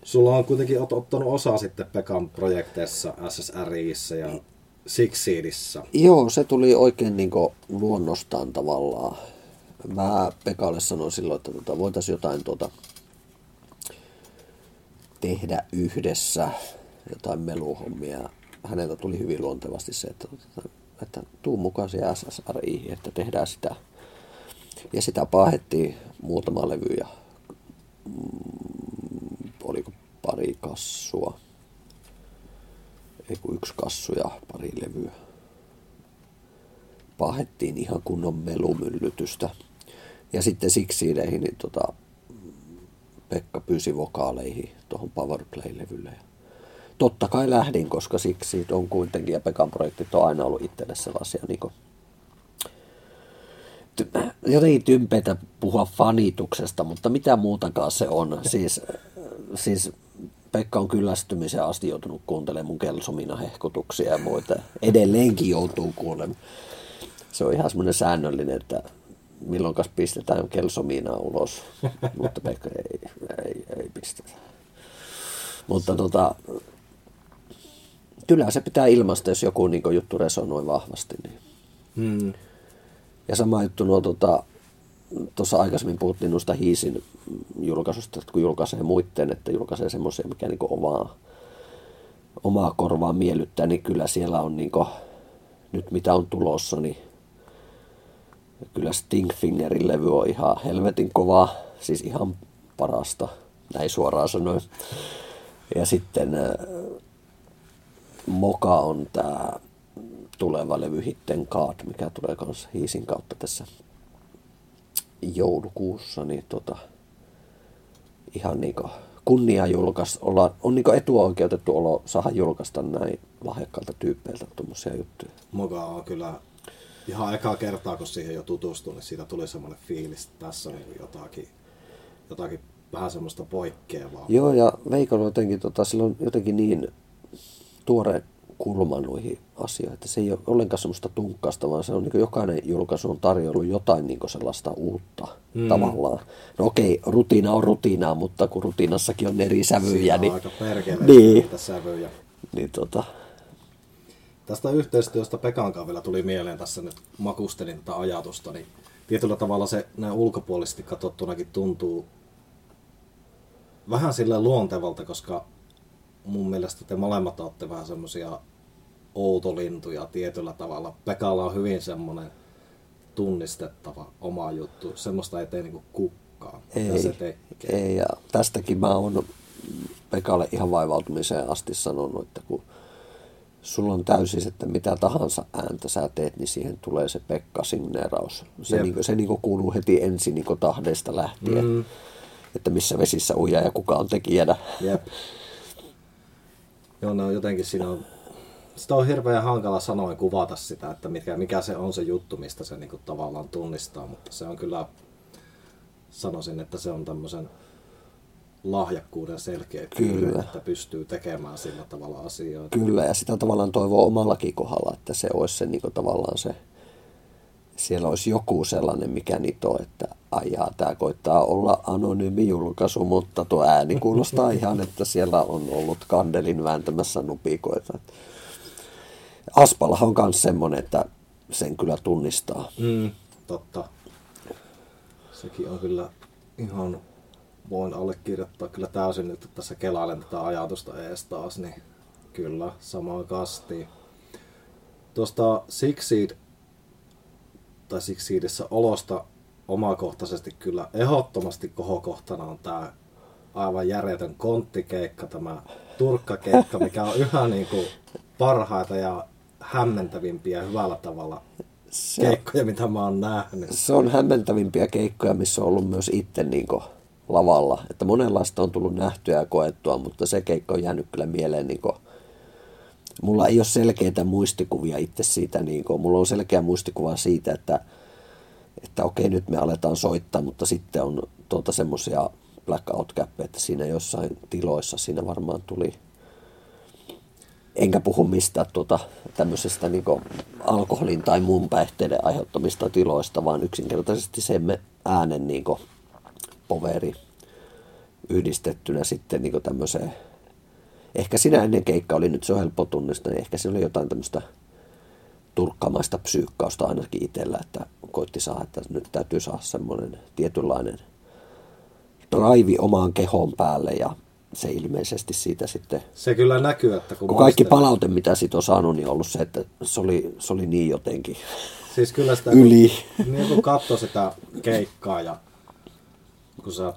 sulla on kuitenkin ot- ottanut osaa sitten Pekan projekteissa SSRIissä ja Sixseedissä. Joo, se tuli oikein niin luonnostaan tavallaan. Mä Pekalle sanoin silloin, että tota, voitaisiin jotain tuota, tehdä yhdessä, jotain meluhommia. Häneltä tuli hyvin luontevasti se, että, että, että tuu mukaan siihen SSRI, että tehdään sitä. Ja sitä paahettiin muutama levy ja mm, oliko pari kassua. Ei kun yksi kassu ja pari levyä. Pahettiin ihan kunnon melumyllytystä. Ja sitten Siksiideihin, niin tota, Pekka pyysi vokaaleihin tuohon Powerplay-levylle. Ja totta kai lähdin, koska siksi on kuitenkin, ja Pekan projektit on aina ollut itselle sellaisia niin kuin, jotenkin tympeitä puhua fanituksesta, mutta mitä muutakaan se on. Siis, siis Pekka on kyllästymiseen asti joutunut kuuntelemaan mun kelsomina hehkutuksia ja muita. Edelleenkin joutuu kuulemaan. Se on ihan semmoinen säännöllinen, että milloin pistetään kelsomina ulos, mutta Pekka ei, ei, ei pistetä. Mutta tota, kyllä se pitää ilmaista, jos joku niin juttu resonoi vahvasti. Niin. Hmm. Ja sama juttu nuo tota, tuossa aikaisemmin puhuttiin noista Hiisin julkaisusta, että kun julkaisee muitten, että julkaisee semmoisia, mikä niinku omaa, omaa korvaa miellyttää, niin kyllä siellä on niinku, nyt mitä on tulossa, niin kyllä Stingfingerin levy on ihan helvetin kova, siis ihan parasta, näin suoraan sanoen. Ja sitten äh, Moka on tämä tuleva levy Hitten Card, mikä tulee kanssa Hiisin kautta tässä joulukuussa, niin tota, ihan niinku kunnia julkaista, olla, on niinku etuoikeutettu olo saada julkaista näin lahjakkaalta tyyppeiltä tuommoisia juttuja. Moga on kyllä ihan ekaa kertaa, kun siihen jo tutustui, niin siitä tuli semmoinen fiilis, että tässä on niin jotakin, jotakin vähän semmoista poikkeavaa. Joo, ja Veikalla jotenkin, tota, sillä on jotenkin niin tuore kulma noihin asioihin, että se ei ole ollenkaan semmoista tunkkasta, vaan se on niin jokainen julkaisu on tarjollut jotain niin sellaista uutta mm. tavallaan. No okei, rutiina on rutiinaa, mutta kun rutiinassakin on eri sävyjä, Siinä on niin, aika perkele niin, sävyjä. niin tota, Tästä yhteistyöstä Pekan kanssa vielä tuli mieleen tässä nyt makustelin tätä ajatusta, niin tietyllä tavalla se näin ulkopuolisesti katsottunakin tuntuu vähän sille luontevalta, koska mun mielestä te molemmat olette vähän semmosia outolintuja tietyllä tavalla. Pekalla on hyvin semmonen tunnistettava oma juttu. Semmoista ei tee niinku kukkaa, mitä ei, se tekee. ei, ja tästäkin mä oon Pekalle ihan vaivautumiseen asti sanonut, että kun sulla on täysin, että mitä tahansa ääntä sä teet, niin siihen tulee se Pekka-signeeraus. Se, Jep. niin, se niin kuuluu heti ensin niin tahdesta lähtien, mm. että missä vesissä uja ja kuka on tekijänä. Jep. Joo, ne on jotenkin siinä on, sitä on hirveän hankala sanoen kuvata sitä, että mikä, mikä se on se juttu, mistä se niinku tavallaan tunnistaa, mutta se on kyllä, sanoisin, että se on tämmöisen lahjakkuuden selkeä Kyllä. että pystyy tekemään sillä tavalla asioita. Kyllä, ja sitä tavallaan toivoo omallakin kohdalla, että se olisi se niin tavallaan se, siellä olisi joku sellainen, mikä nitoo, että ajaa, tämä koittaa olla anonyymi julkaisu, mutta tuo ääni kuulostaa <laughs> ihan, että siellä on ollut kandelin vääntämässä nupikoita. Aspalahan on myös semmoinen, että sen kyllä tunnistaa. Mm, totta. Sekin on kyllä ihan, voin allekirjoittaa kyllä täysin nyt, että tässä kelailen tätä ajatusta ees taas, niin kyllä, samaan kastiin. Tuosta Sixseed, tai Sixseedissä olosta omakohtaisesti kyllä ehdottomasti kohokohtana on tämä aivan järjetön konttikeikka, tämä turkkakeikka, mikä on yhä niin kuin parhaita ja hämmentävimpiä hyvällä tavalla Se, keikkoja, mitä mä oon nähnyt. se on hämmentävimpiä keikkoja, missä on ollut myös itse niin lavalla. Että monenlaista on tullut nähtyä ja koettua, mutta se keikka on jäänyt kyllä mieleen niin kuin, mulla ei ole selkeitä muistikuvia itse siitä, niin kuin, mulla on selkeä muistikuva siitä, että, että okei nyt me aletaan soittaa, mutta sitten on tuota semmoisia blackout käppejä, että siinä jossain tiloissa siinä varmaan tuli, enkä puhu mistään tuota, tämmöisestä niin alkoholin tai muun päihteiden aiheuttamista tiloista, vaan yksinkertaisesti se me äänen niin poveri yhdistettynä sitten niin tämmöiseen. Ehkä sinä ennen keikka oli nyt se on helppo tunnistaa, niin ehkä siinä oli jotain tämmöistä turkkamaista psyykkausta ainakin itsellä, että koitti saada, että nyt täytyy saada semmoinen tietynlainen drive omaan kehon päälle ja se ilmeisesti siitä sitten... Se kyllä näkyy, että kun, kun kaikki palaute, mitä siitä on saanut, niin on ollut se, että se oli, se oli niin jotenkin <laughs> siis kyllä sitä, yli. Kun, niin kun katsoi sitä keikkaa ja kun sä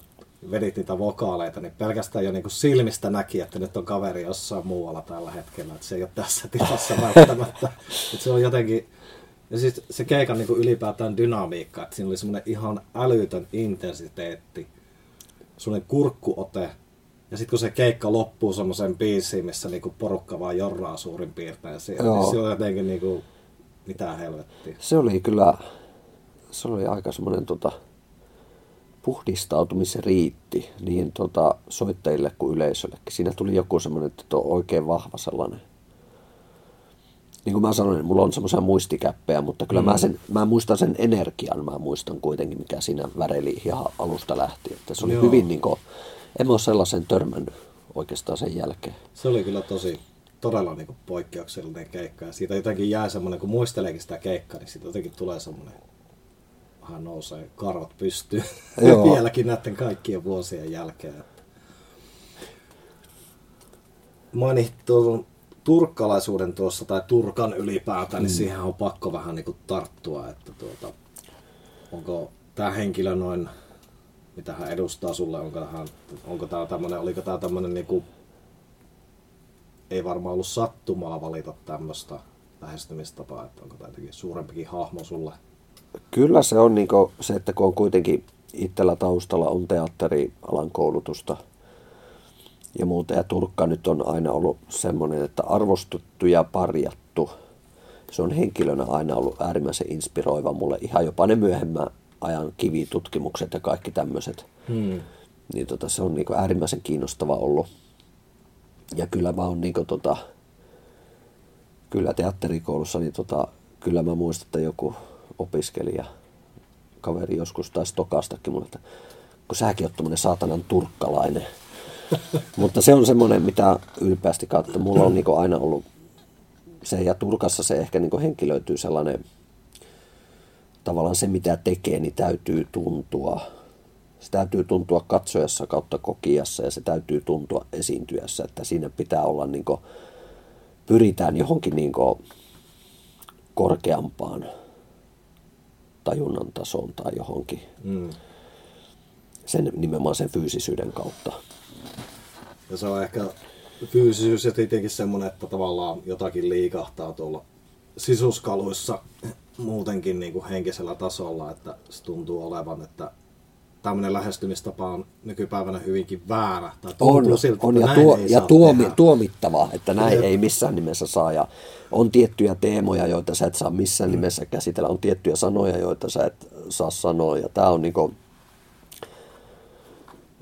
vedit niitä vokaaleita, niin pelkästään jo niin kuin silmistä näki, että nyt on kaveri jossain muualla tällä hetkellä, että se ei ole tässä tilassa <laughs> välttämättä. että se on jotenkin, ja siis se keikan niin kuin ylipäätään dynamiikka, että siinä oli semmoinen ihan älytön intensiteetti, semmoinen kurkkuote, ja sitten kun se keikka loppuu semmoisen biisiin, missä niinku porukka vaan jorraa suurin piirtein siellä, niin Joo. niin se on jotenkin niinku, mitä helvettiä. Se oli kyllä, se oli aika semmoinen tota, puhdistautumisen riitti niin tota, soittajille kuin yleisöllekin. Siinä tuli joku semmoinen, että on oikein vahva sellainen. Niin kuin mä sanoin, niin mulla on semmoisia muistikäppejä, mutta kyllä mm. mä, sen, mä muistan sen energian, mä muistan kuitenkin, mikä siinä väreli ihan alusta lähti. Että se oli Joo. hyvin niin kuin, en ole sellaisen törmännyt oikeastaan sen jälkeen. Se oli kyllä tosi, todella niin kuin poikkeuksellinen keikka. Ja siitä jotenkin jää semmoinen, kun muisteleekin sitä keikkaa, niin siitä jotenkin tulee semmoinen hän nousee karvat pystyy <laughs> vieläkin näiden kaikkien vuosien jälkeen. Mainit tuon turkkalaisuuden tuossa tai Turkan ylipäätään, niin mm. niin siihen on pakko vähän niin kuin tarttua, että tuota, onko tämä henkilö noin, mitä hän edustaa sulle, onko, hän, onko tämä tämmöinen, oliko tämä tämmöinen niin kuin, ei varmaan ollut sattumaa valita tämmöistä lähestymistapaa, että onko tämä jotenkin suurempikin hahmo sulle Kyllä se on niin se, että kun on kuitenkin itsellä taustalla on teatterialan koulutusta ja muuta. Ja Turkka nyt on aina ollut semmoinen, että arvostettu ja parjattu. Se on henkilönä aina ollut äärimmäisen inspiroiva mulle. Ihan jopa ne myöhemmän ajan kivitutkimukset ja kaikki tämmöiset. Hmm. Niin tota, se on niin äärimmäisen kiinnostava ollut. Ja kyllä mä oon niin tota, kyllä teatterikoulussa, niin tota, kyllä mä muistan, että joku opiskelija, kaveri joskus taisi tokastakin mulle, että kun säkin oot tämmöinen saatanan turkkalainen. <laughs> Mutta se on semmoinen, mitä ylpeästi kautta. Mulla on niin aina ollut se, ja Turkassa se ehkä niin henkilöityy sellainen, tavallaan se mitä tekee, niin täytyy tuntua. Se täytyy tuntua katsojassa kautta kokiassa ja se täytyy tuntua esiintyessä, että siinä pitää olla niin kuin, pyritään johonkin niin kuin korkeampaan tajunnan tasoon tai johonkin. Mm. Sen, nimenomaan sen fyysisyyden kautta. Ja se on ehkä fyysisyys ja tietenkin semmoinen, että tavallaan jotakin liikahtaa tuolla sisuskaluissa muutenkin niin kuin henkisellä tasolla, että se tuntuu olevan, että tämmöinen lähestymistapa on nykypäivänä hyvinkin väärä. Tai on, siltä, on ja, tuo, ja tuomi, tuomittava, että näin ei missään nimessä saa. Ja on tiettyjä teemoja, joita sä et saa missään mm. nimessä käsitellä. On tiettyjä sanoja, joita sä et saa sanoa. Ja tämä on niinku,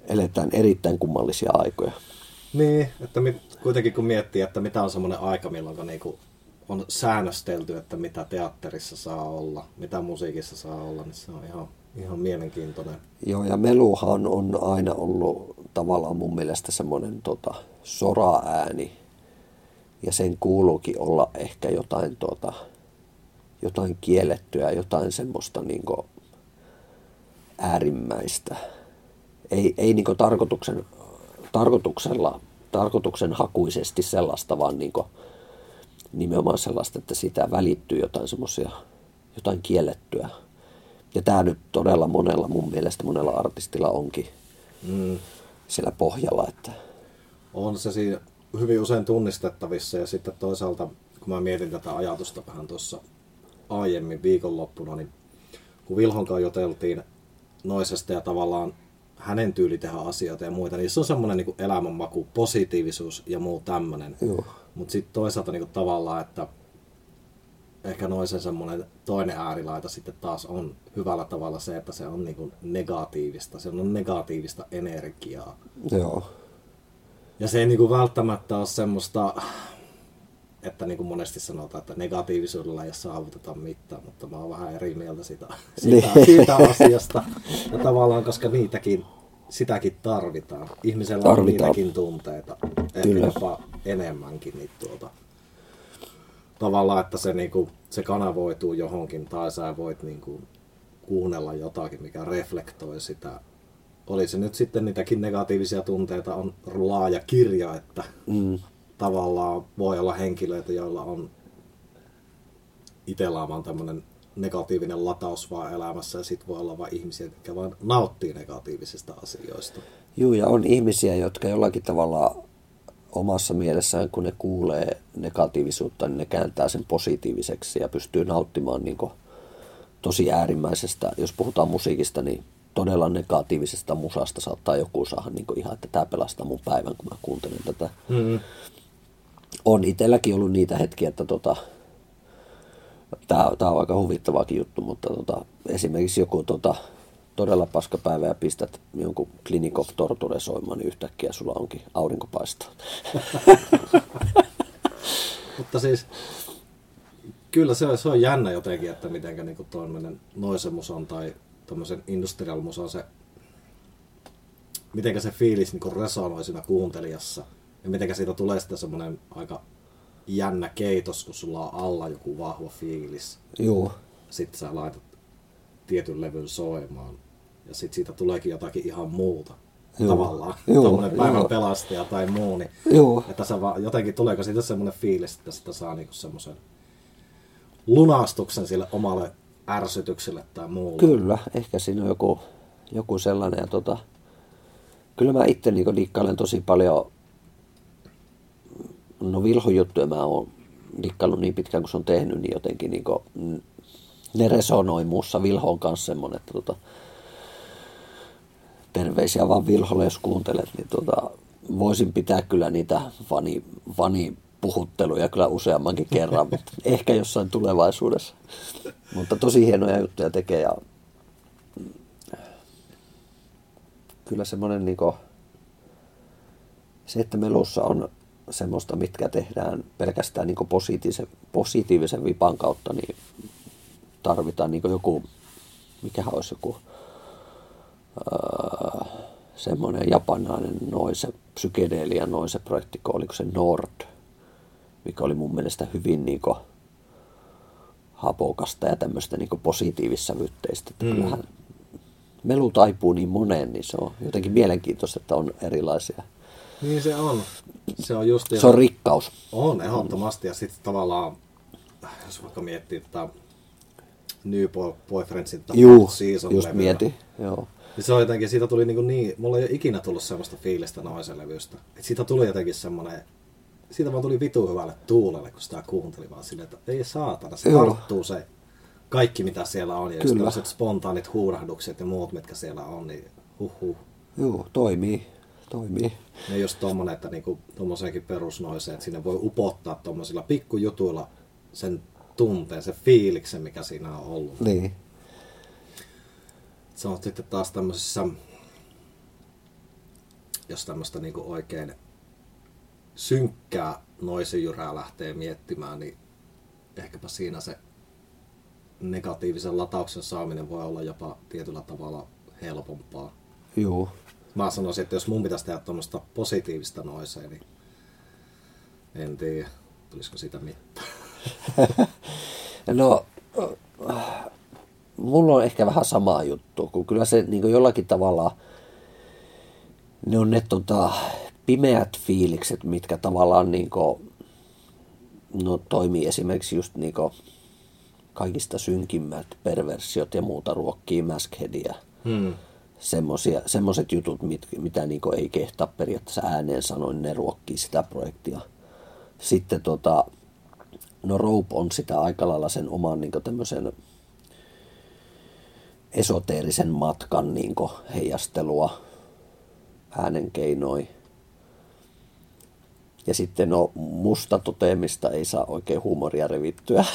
eletään erittäin kummallisia aikoja. Niin, että mit, kuitenkin kun miettii, että mitä on semmoinen aika, milloin niinku on säännöstelty, että mitä teatterissa saa olla, mitä musiikissa saa olla, niin se on ihan Ihan mielenkiintoinen. Joo, ja meluhan on aina ollut tavallaan mun mielestä semmoinen tota, sora-ääni. Ja sen kuuluukin olla ehkä jotain, tota, jotain kiellettyä, jotain semmoista niin äärimmäistä. Ei, ei niin tarkoituksen, tarkoituksella, tarkoituksen hakuisesti sellaista, vaan niin nimenomaan sellaista, että sitä välittyy jotain semmoisia, jotain kiellettyä ja tämä nyt todella monella, mun mielestä monella artistilla onkin mm. siellä pohjalla. Että... On se siinä hyvin usein tunnistettavissa ja sitten toisaalta kun mä mietin tätä ajatusta vähän tuossa aiemmin viikonloppuna, niin kun Vilhon kanssa juteltiin noisesta ja tavallaan hänen tyyli tehdä asioita ja muita, niin se on semmoinen niin elämänmaku, positiivisuus ja muu tämmöinen. Mutta sitten toisaalta niin kuin tavallaan, että ehkä noisen semmoinen toinen äärilaita sitten taas on hyvällä tavalla se, että se on niin kuin negatiivista, se on negatiivista energiaa. Joo. Ja se ei niin kuin välttämättä ole semmoista, että niin kuin monesti sanotaan, että negatiivisuudella ei saavuteta mitään, mutta mä oon vähän eri mieltä sitä, <laughs> sitä, Niin. siitä asiasta. Ja tavallaan, koska niitäkin, sitäkin tarvitaan. Ihmisellä on Tarvitaan. niitäkin tunteita, ehkä jopa enemmänkin. Niin tuota, tavallaan, että se, niin kuin, se kanavoituu johonkin tai sä voit niin kuin, kuunnella jotakin, mikä reflektoi sitä. Oli se nyt sitten niitäkin negatiivisia tunteita, on laaja kirja, että Mm. Tavallaan voi olla henkilöitä, joilla on itsellä on vaan tämmöinen negatiivinen lataus vaan elämässä ja sitten voi olla vain ihmisiä, jotka vaan nauttii negatiivisista asioista. Juu, ja on ihmisiä, jotka jollakin tavalla omassa mielessään, kun ne kuulee negatiivisuutta, niin ne kääntää sen positiiviseksi ja pystyy nauttimaan niin tosi äärimmäisestä, jos puhutaan musiikista, niin todella negatiivisesta musasta saattaa joku saada niin ihan, että tämä pelastaa mun päivän, kun mä kuuntelen tätä. Mm. On itselläkin ollut niitä hetkiä, että tota, tämä, on aika huvittavakin juttu, mutta tota, esimerkiksi joku tota, todella paska päivä ja pistät jonkun Clinic of Torture soimaan, niin yhtäkkiä sulla onkin aurinko paistaa. <laughs> Mutta siis kyllä se se on jännä jotenkin, että miten niinku tuommoinen noisemuson tai tuommoisen industrial muson se, miten se fiilis niinku resonoi siinä kuuntelijassa ja miten siitä tulee sitten semmoinen aika jännä keitos, kun sulla on alla joku vahva fiilis. Joo, Sitten sä laitat tietyn levyn soimaan ja sitten siitä tuleekin jotakin ihan muuta. Joo. Tavallaan. Joo, Tuommoinen päivän pelastaja tai muu, niin joo, että sä vaan, jotenkin tuleeko siitä semmoinen fiilis, että sitä saa niinku semmoisen lunastuksen sille omalle ärsytykselle tai muulle. kyllä, ehkä siinä on joku, joku sellainen. Ja tota, kyllä mä itse niin dikkailen tosi paljon, no Vilho-juttuja mä oon dikkaillut niin pitkään kuin se on tehnyt, niin jotenkin niin kuin, ne resonoi muussa Vilhon kanssa semmoinen, että tota, terveisiä vaan Vilholle, jos kuuntelet, niin tota, voisin pitää kyllä niitä vani, vani puhutteluja kyllä useammankin kerran, mutta <laughs> ehkä jossain tulevaisuudessa. Mutta tosi hienoja juttuja tekee ja mm, kyllä semmoinen niinku, se, että melussa on semmoista, mitkä tehdään pelkästään niinku positiivisen, positiivisen vipan kautta, niin tarvitaan niinku joku, mikähän olisi joku öö, semmoinen japanainen noise, psykedeelia noise projekti, oliko se Nord, mikä oli mun mielestä hyvin niinku hapokasta ja tämmöistä niinku positiivissävytteistä. Että Mm. kyllähän melu taipuu niin moneen, niin se on jotenkin mielenkiintoista, että on erilaisia. Niin se on. Se on just Se on rikkaus. On, ehdottomasti. Ja sitten tavallaan, jos vaikka miettii tätä New Boy- Boyfriendsin Juu, season just levyä, mieti. Joo. Niin se on jotenkin, siitä tuli niin, niin mulla ei ole ikinä tullut semmoista fiilistä noisen levystä. Et siitä tuli jotenkin semmoinen, siitä vaan tuli vitu hyvälle tuulelle, kun sitä kuunteli vaan silleen, että ei saatana, se Joo. tarttuu se kaikki mitä siellä on. Ja just Kyllä. tällaiset spontaanit huurahdukset ja muut, mitkä siellä on, niin huhhuh. Joo, toimii. Toimii. Ja just tommonen, että niinku tommoseenkin perusnoiseen, että sinne voi upottaa tommosilla pikkujutuilla sen tunteen, sen fiiliksen, mikä siinä on ollut. Niin. Se on sitten taas tämmöisissä, jos tämmöistä niinku oikein synkkää noisijyrää lähtee miettimään, niin ehkäpä siinä se negatiivisen latauksen saaminen voi olla jopa tietyllä tavalla helpompaa. Joo. Mä sanoisin, että jos mun pitäisi tehdä tuommoista positiivista noisea, niin en tiedä, tulisiko siitä mitään. <laughs> No, mulla on ehkä vähän sama juttu, kun kyllä se niin jollakin tavalla, ne on ne tota, pimeät fiilikset, mitkä tavallaan niin kuin, no, toimii esimerkiksi just niin kuin, kaikista synkimmät perversiot ja muuta ruokkii mastheadia. Hmm. Semmosia, semmoset jutut, mit, mitä niinku ei kehtaa periaatteessa ääneen sanoin, ne ruokkii sitä projektia. Sitten tota, no Rope on sitä aika lailla sen oman niin tämmöisen esoteerisen matkan niin heijastelua äänenkeinoi. Ja sitten no musta toteamista ei saa oikein huumoria revittyä.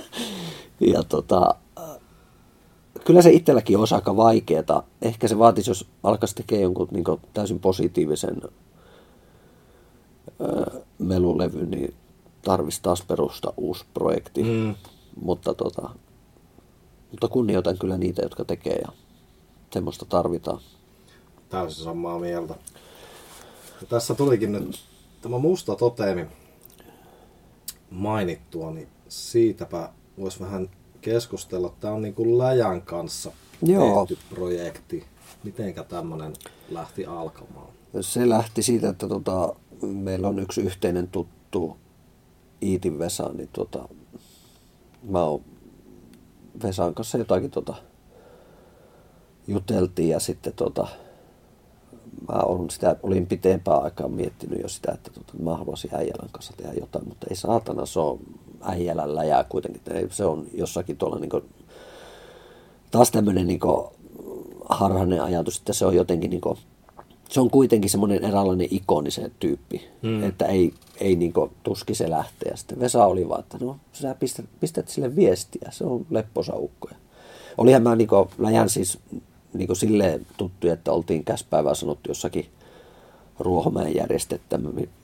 <laughs> ja tota, kyllä se itselläkin on aika vaikeeta. Ehkä se vaatisi, jos alkaisi tekemään jonkun niin täysin positiivisen öö, melulevy, niin tarvitsisi taas perustaa uusi projekti. Mm. Mutta, tota, mutta kunnioitan kyllä niitä, jotka tekee ja semmoista tarvitaan. Täysin samaa mieltä. Ja tässä tulikin nyt tämä musta toteemi mainittua, niin siitäpä voisi vähän keskustella. Tämä on niin kuin Läjän kanssa Joo. tehty projekti. Mitenkä tämmöinen lähti alkamaan? Se lähti siitä, että tota, meillä on yksi yhteinen tuttu Iitin Vesa, niin tota, mä oon Vesan kanssa jotakin tota, juteltiin ja sitten tota, mä olin, sitä, olin pitempään aikaa miettinyt jo sitä, että tota, mä haluaisin äijälän kanssa tehdä jotain, mutta ei saatana, se on äijälällä jää kuitenkin, se on jossakin tuolla niin kuin, taas tämmöinen niin harhainen ajatus, että se on jotenkin niin kuin, se on kuitenkin semmoinen eräänlainen ikonisen tyyppi, hmm. että ei, ei niin tuski se lähtee. Ja sitten Vesa oli vaan, että no sä pistät, pistät sille viestiä, se on lepposa ukkoja. Olihan mä niin läjän siis niin silleen tuttu, että oltiin käspäivää sanottu jossakin Ruohomäen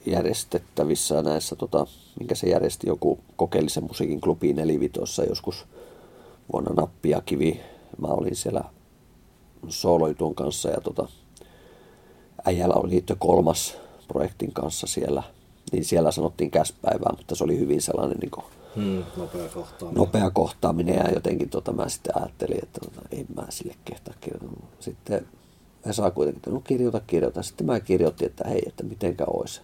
järjestettävissä näissä, tota, minkä se järjesti joku kokeellisen musiikin klubi Nelivitossa joskus vuonna Nappia Kivi. Mä olin siellä sooloituun kanssa ja tota, äijällä oli jo kolmas projektin kanssa siellä, niin siellä sanottiin käspäivää, mutta se oli hyvin sellainen niin kuin, hmm, nopea kohtaaminen. Nopea kohtaaminen ja jotenkin tota, mä sitten ajattelin, että tota, ei mä sille kehtaa kirjoittaa. Sitten saa kuitenkin, että no kirjoita, kirjoita. Sitten mä kirjoitin, että hei, että mitenkä olisi.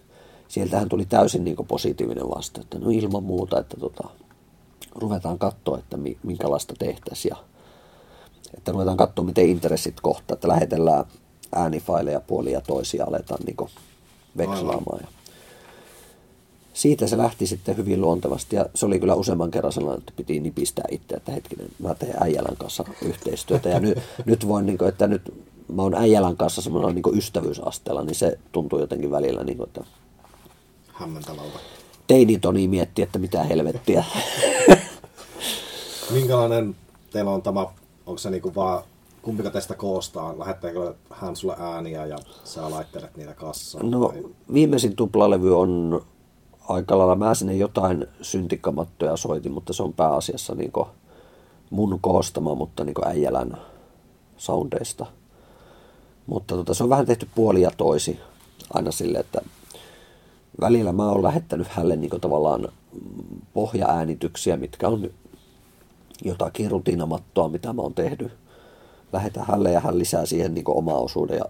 Sieltähän tuli täysin niin positiivinen vasta, että no ilman muuta, että tota, ruvetaan katsoa, että minkälaista tehtäisiin ja että ruvetaan katsoa, miten intressit kohtaa, että lähetellään äänifaileja puolia toisia, aletaan niin vekslaamaan. Ja siitä se lähti sitten hyvin luontevasti ja se oli kyllä useamman kerran sellainen, että piti nipistää itse, että hetkinen, mä teen Äijälän kanssa yhteistyötä ja nyt, nyt voin, niin kuin, että nyt mä oon Äijälän kanssa semmoinen niin ystävyysasteella, niin se tuntuu jotenkin välillä, niin kuin, että hämmentävältä. Teinitoni mietti, että mitä helvettiä. <laughs> Minkälainen teillä on tämä, onko se niinku vaan kumpika teistä koostaa? Lähettääkö hän sulle ääniä ja sä laittelet niitä kassaan? No vai? viimeisin tuplalevy on aika lailla, mä sinne jotain syntikamattoja soitin, mutta se on pääasiassa niin mun koostama, mutta niin äijälän soundeista. Mutta tota, se on vähän tehty puoli ja toisi aina sille, että välillä mä oon lähettänyt hänelle niin tavallaan pohjaäänityksiä, mitkä on jotakin rutiinamattoa, mitä mä oon tehnyt. Lähetän hänelle ja hän lisää siihen niin omaa osuuden ja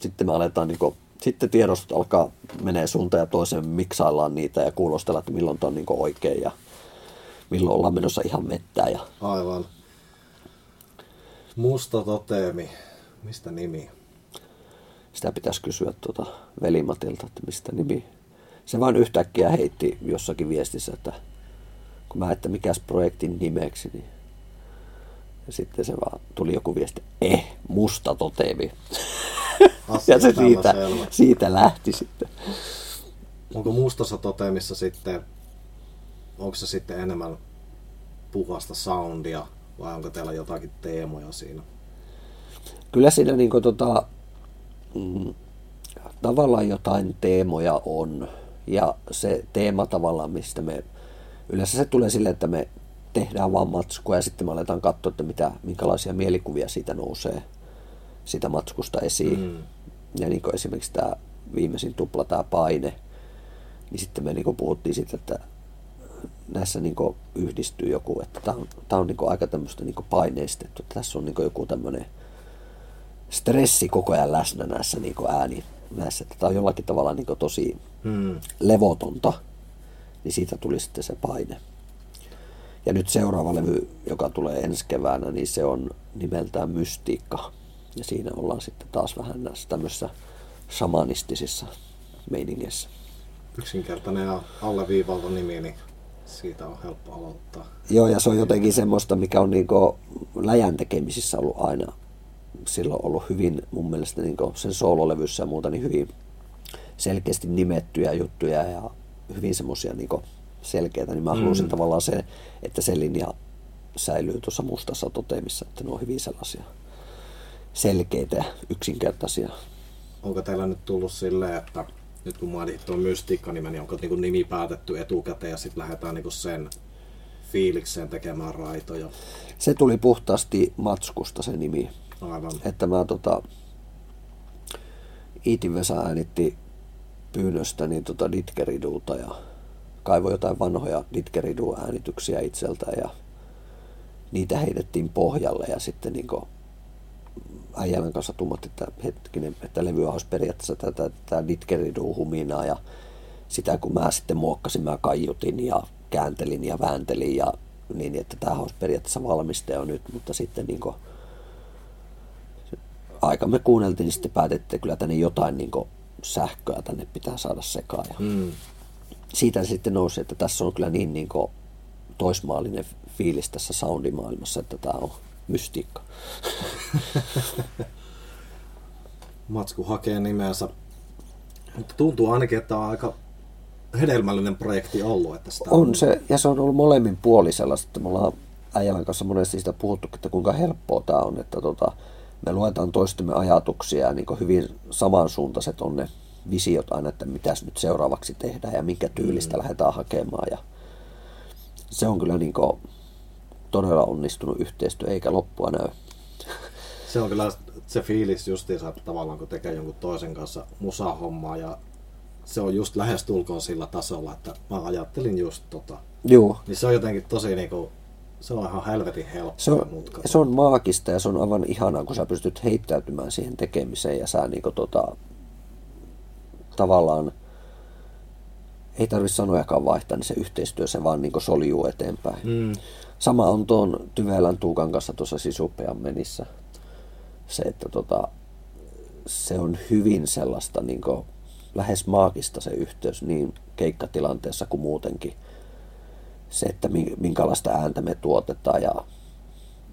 sitten me aletaan niin kuin, sitten tiedostot alkaa menee suuntaan ja toiseen, miksaillaan niitä ja kuulostella, että milloin on niin oikein ja milloin ollaan menossa ihan mettää. Ja... Aivan. Musta toteemi. Mistä nimi? Sitä pitäisi kysyä tuota velimatilta, että mistä nimi. Se vain yhtäkkiä heitti jossakin viestissä, että kun mä että mikäs projektin nimeksi, niin ja sitten se vaan tuli joku viesti, eh, musta toteemi. ja se siitä, siitä lähti sitten. Onko mustassa toteemissa sitten, onko se sitten enemmän puhasta soundia vai onko teillä jotakin teemoja siinä? Kyllä siinä niin kuin, tota, mm, tavallaan jotain teemoja on. Ja se teema tavallaan, mistä me, yleensä se tulee sille, että me tehdään vaan matskua ja sitten me aletaan katsoa, että mitä, minkälaisia mielikuvia siitä nousee sitä matskusta esiin. Mm. Ja niin kuin esimerkiksi tämä viimeisin tupla, tämä paine, niin sitten me niin kuin puhuttiin siitä, että näissä niin kuin yhdistyy joku, että tämä on, tämä on niin kuin aika tämmöistä niin kuin paineistettu. Tässä on niin kuin joku tämmöinen stressi koko ajan läsnä näissä niin kuin ääni, näissä, että tämä on jollakin tavalla niin kuin tosi hmm. levotonta, niin siitä tuli sitten se paine. Ja nyt seuraava levy, joka tulee ensi keväänä, niin se on nimeltään Mystiikka. Ja siinä ollaan sitten taas vähän näissä tämmöisissä shamanistisissa meiningeissä. Yksinkertainen ja alleviivalta nimi, niin siitä on helppo aloittaa. Joo, ja se on jotenkin semmoista, mikä on niinku läjän tekemisissä ollut aina silloin ollut hyvin, mun mielestä niinku sen soololevyssä ja muuta, niin hyvin selkeästi nimettyjä juttuja ja hyvin semmoisia niinku selkeitä, niin mä mm. halusin tavallaan se, että se linja säilyy tuossa mustassa toteemissa, että ne on hyvin sellaisia selkeitä ja yksinkertaisia. Onko teillä nyt tullut silleen, että nyt kun mainitsit tuon mystiikka-nimen, niin onko niin nimi päätetty etukäteen ja sitten lähdetään niin sen fiilikseen tekemään raitoja? Se tuli puhtaasti matskusta se nimi. Aivan. Että mä tota, Iitin Vesa äänitti pyynnöstä niin tota Ditkeriduuta ja kaivoi jotain vanhoja Ditkeridu-äänityksiä itseltä ja niitä heitettiin pohjalle ja sitten niin äijälän kanssa tummat, että hetkinen, että levyä olisi periaatteessa tätä, tätä Ditkeridu-huminaa ja sitä kun mä sitten muokkasin, mä kaiutin ja kääntelin ja vääntelin ja niin, että tämä olisi periaatteessa valmiste jo nyt, mutta sitten niin kuin, aika me kuunneltiin, niin sitten päätettiin, että kyllä tänne jotain niin kuin, sähköä tänne pitää saada sekaan. Ja mm. Siitä se sitten nousi, että tässä on kyllä niin, niin kuin, toismaallinen fiilis tässä soundimaailmassa, että tämä on mystiikka. <laughs> Matsku hakee nimensä. Mutta tuntuu ainakin, että on aika hedelmällinen projekti ollut. Että sitä on, on se, ja se on ollut molemmin puoli sellaista, että me ollaan äijälän kanssa monesti sitä puhuttu, että kuinka helppoa tämä on, että tota, me luetaan toistemme ajatuksia ja niin hyvin samansuuntaiset on ne visiot aina, että mitäs nyt seuraavaksi tehdään ja minkä tyylistä mm. lähdetään hakemaan. Ja se on kyllä niin kuin todella onnistunut yhteistyö, eikä loppua näy. <laughs> Se on kyllä se fiilis justiinsa, että tavallaan kun tekee jonkun toisen kanssa musahommaa ja se on just lähestulkoon sillä tasolla, että mä ajattelin just tota. Joo. Niin se on jotenkin tosi niinku, se on ihan helvetin helppoa. Se on, se on maagista ja se on aivan ihanaa, kun sä pystyt heittäytymään siihen tekemiseen ja sä niinku tota, tavallaan ei tarvitse sanojakaan vaihtaa, niin se yhteistyö se vaan niin soljuu eteenpäin. Mm. Sama on tuon Tyvelän Tuukan kanssa tuossa Sisupean menissä. Se, että tota, se on hyvin sellaista niin kuin, lähes maagista se yhteys niin keikkatilanteessa kuin muutenkin. Se, että minkälaista ääntä me tuotetaan ja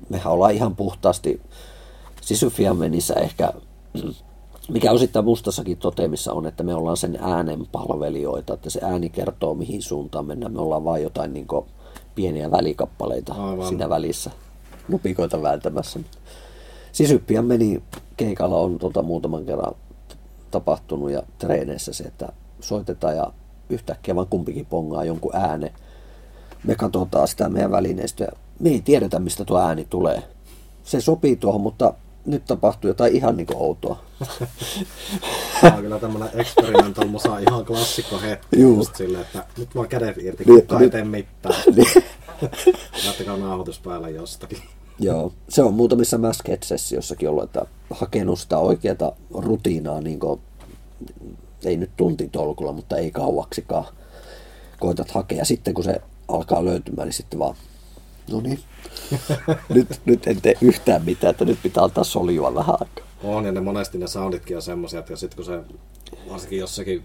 mehän ollaan ihan puhtaasti Sisufian menissä ehkä <clears throat> mikä osittain mustassakin toteemissa on, että me ollaan sen äänen palvelijoita, että se ääni kertoo mihin suuntaan mennään. Me ollaan vain jotain niin pieniä välikappaleita Aivan. siinä välissä, nupikoita vääntämässä. Sisyppiä meni keikalla on tota muutaman kerran tapahtunut ja treeneissä se, että soitetaan ja yhtäkkiä vaan kumpikin pongaa jonkun ääne. Me katsotaan sitä meidän välineistöä. Me ei tiedetä, mistä tuo ääni tulee. Se sopii tuohon, mutta nyt tapahtuu jotain ihan niin outoa. <laughs> Tämä on kyllä tämmöinen experimental musa, ihan klassikko hetki. Juu. Just silleen, että nyt vaan kädet irti, niin, kun ei tee mitään. <laughs> niin. Laittakaa nauhoitus päällä jostakin. Joo, se on muutamissa Maskhead-sessiossakin ollut, että hakenut sitä oikeata rutiinaa, niin kuin, ei nyt tuntitolkulla, mutta ei kauaksikaan. Koetat hakea sitten kun se alkaa löytymään, niin sitten vaan no niin, <laughs> nyt, nyt en tee yhtään mitään, että nyt pitää antaa soljua vähän aikaa. On, ja ne monesti ne sounditkin on semmoisia, että sitten kun se, varsinkin jossakin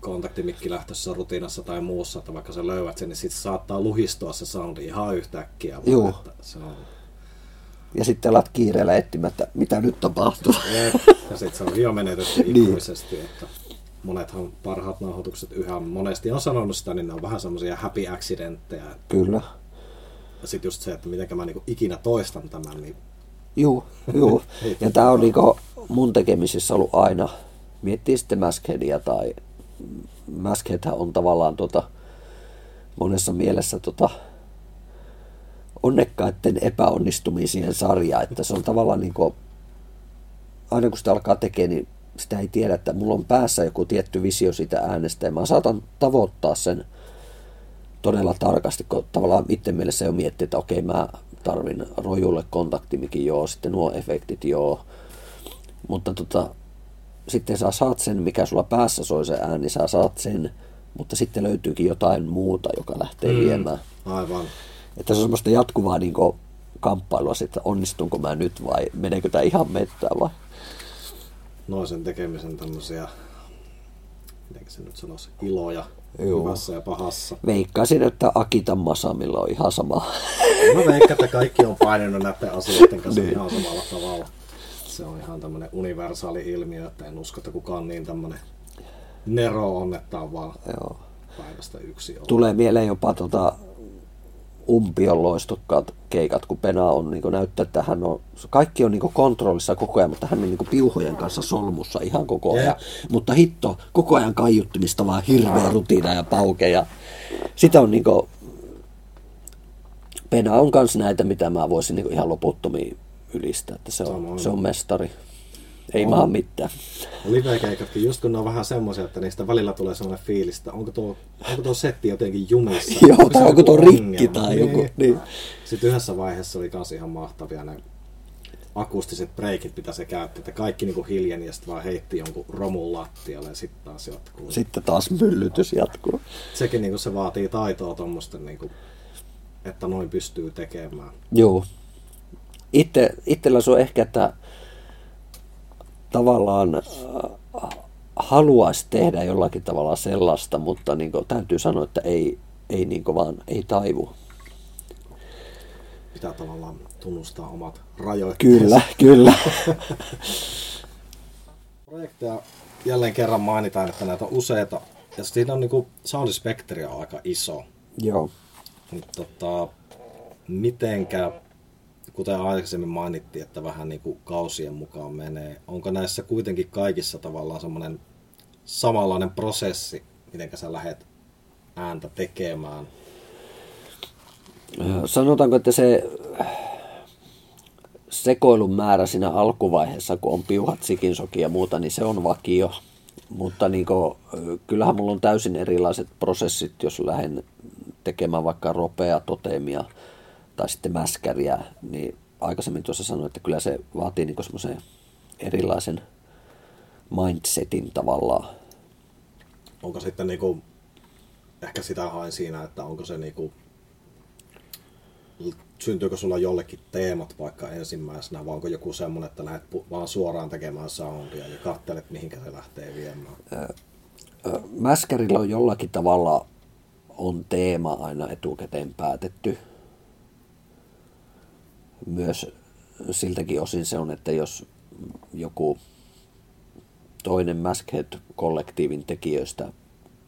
kontaktimikkilähtöisessä rutiinassa tai muussa, että vaikka sä löydät sen, niin sitten saattaa luhistua se soundi ihan yhtäkkiä. Joo. Että se on... Ja sitten alat kiireellä etsimättä, mitä nyt tapahtuu. ja sitten se on jo menetetty <laughs> niin. ikuisesti, niin. että monethan parhaat nauhoitukset yhä monesti on sanonut sitä, niin ne on vähän semmoisia happy accidentteja. Kyllä. Ja sitten just se, että miten mä niinku ikinä toistan tämän, niin... Juu, juu. <laughs> ja tämä on niinku mun tekemisissä ollut aina, miettii sitten Maskheadia tai Maskheadhän on tavallaan tota, monessa mielessä tota, onnekkaiden epäonnistumisien sarja, että se on tavallaan niin kuin, aina kun sitä alkaa tekemään, niin sitä ei tiedä, että mulla on päässä joku tietty visio sitä äänestä ja mä saatan tavoittaa sen todella tarkasti, kun tavallaan itse mielessä jo miettii, että okei mä tarvin rojulle kontaktimikin joo, sitten nuo efektit joo, mutta tota, sitten sä saat sen, mikä sulla päässä soi se ääni, sä saat sen, mutta sitten löytyykin jotain muuta, joka lähtee mm, viemään. Aivan. Että se on semmoista jatkuvaa niin kuin, kamppailua että onnistunko mä nyt vai meneekö tämä ihan mettään vai? Noisen tekemisen tämmöisiä, miten se nyt sanoisi, iloja, Joo. hyvässä ja pahassa. Veikkaisin, että Akitan Masamilla on ihan sama. Mä veikkaan, että kaikki on painanut näiden asioiden kanssa niin. ihan samalla tavalla. Se on ihan tämmöinen universaali ilmiö, että en usko, että kukaan niin tämmöinen nero on, että on vaan Joo. päivästä yksi ollut. Tulee mieleen jopa tota umpion loistukkaat keikat, kun Pena on niin näyttää, että hän on, kaikki on niin kontrollissa koko ajan, mutta hän on niin piuhojen kanssa solmussa ihan koko ajan. Jep. Mutta hitto, koko ajan kaiuttimista vaan hirveä rutina ja pauke. Ja sitä on niin kuin, Pena on kans näitä, mitä mä voisin niin ihan loputtomiin ylistää, että se on, Samoin. se on mestari. Ei On. maa mitään. Live-keikatkin, just kun ne on vähän semmoisia, että niistä välillä tulee semmoinen fiilis, että onko tuo, onko tuo setti jotenkin jumissa. <laughs> Joo, tai se onko tuo rikki tai joku, niin. Sitten yhdessä vaiheessa oli kans ihan mahtavia ne akustiset breikit, mitä se käytti, että kaikki niinku hiljeni ja sitten vaan heitti jonkun romun lattialle ja sitten taas jatkuu. Sitten taas myllytys jatkuu. Sekin niinku se vaatii taitoa tuommoisten, niinku, että noin pystyy tekemään. Joo. Itse, itsellä se on ehkä, että tavallaan äh, haluaisi tehdä jollakin tavalla sellaista, mutta niin kuin, täytyy sanoa, että ei, ei niin kuin vaan ei taivu. Pitää tavallaan tunnustaa omat rajoitteet. Kyllä, kyllä. <laughs> Projekteja jälleen kerran mainitaan, että näitä on useita. Ja siinä on niinku, soundispektri on aika iso. Joo. Mutta tota, mitenkä, kuten aikaisemmin mainittiin, että vähän niinku kausien mukaan menee. Onko näissä kuitenkin kaikissa tavallaan semmoinen samanlainen prosessi, miten sä lähdet ääntä tekemään? Sanotaanko, että se sekoilun määrä siinä alkuvaiheessa, kun on piuhat, sikinsoki ja muuta, niin se on vakio. Mutta niin kuin, kyllähän mulla on täysin erilaiset prosessit, jos lähden tekemään vaikka ropea totemia tai sitten mäskäriä, niin aikaisemmin tuossa sanoin, että kyllä se vaatii niin semmoisen erilaisen mindsetin tavallaan. Onko sitten niinku, ehkä sitä hain siinä, että onko se niinku, syntyykö sulla jollekin teemat vaikka ensimmäisenä, vai onko joku semmoinen, että lähdet pu- vaan suoraan tekemään soundia ja kattelet, mihinkä se lähtee viemään? Ö, Mäskärillä on jollakin tavalla on teema aina etukäteen päätetty. Myös siltäkin osin se on, että jos joku toinen Maskhead-kollektiivin tekijöistä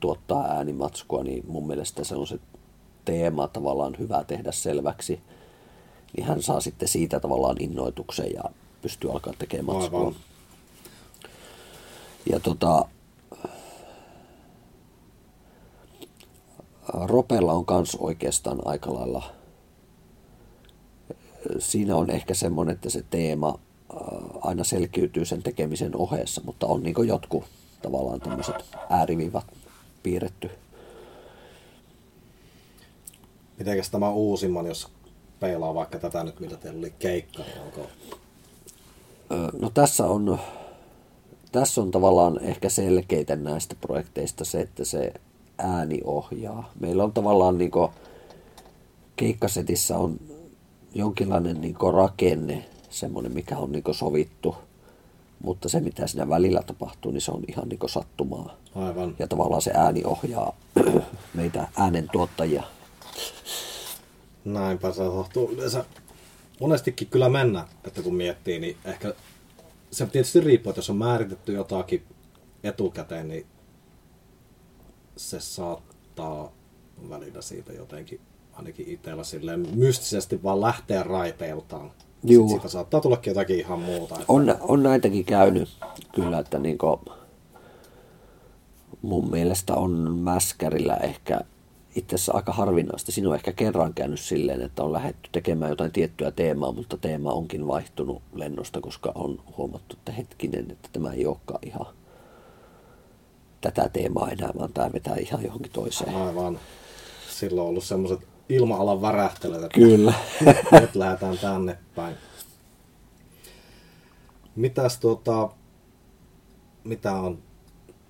tuottaa äänimatskua, niin mun mielestä se on se teema tavallaan hyvä tehdä selväksi. Niin hän saa sitten siitä tavallaan innoituksen ja pystyy alkaa tekemään matskua. Aivan. Ja tota, Ropella on kans oikeastaan aika lailla, siinä on ehkä semmoinen, että se teema ää, aina selkiytyy sen tekemisen ohessa, mutta on niin jotkut tavallaan tämmöiset ääriviivat piirretty. Mitenkäs tämä uusimman, jos peilaa vaikka tätä nyt, mitä teillä oli keikka, niin onko No tässä on, tässä on tavallaan ehkä selkeitä näistä projekteista se, että se ääni ohjaa. Meillä on tavallaan niin keikkasetissä on jonkinlainen niin rakenne, semmoinen mikä on niin sovittu, mutta se mitä siinä välillä tapahtuu, niin se on ihan niin sattumaa. aivan? Ja tavallaan se ääni ohjaa <clears throat> meitä äänen tuottajia. Näinpä se tahtuu yleensä monestikin kyllä mennä, että kun miettii, niin ehkä se tietysti riippuu, että jos on määritetty jotakin etukäteen, niin se saattaa välillä siitä jotenkin ainakin itsellä silleen mystisesti vaan lähteä raiteiltaan. Juu. Sitten siitä saattaa tullakin jotakin ihan muuta. Että On, on näitäkin käynyt kyllä, että niinku, mun mielestä on mäskärillä ehkä itse asiassa aika harvinaista. Siinä on ehkä kerran käynyt silleen, että on lähdetty tekemään jotain tiettyä teemaa, mutta teema onkin vaihtunut lennosta, koska on huomattu, että hetkinen, että tämä ei olekaan ihan tätä teemaa enää, vaan tämä vetää ihan johonkin toiseen. Aivan. Silloin on ollut semmoiset ilma-alan värähtelyt, että Kyllä. <laughs> nyt lähdetään tänne päin. Mitäs tuota, mitä on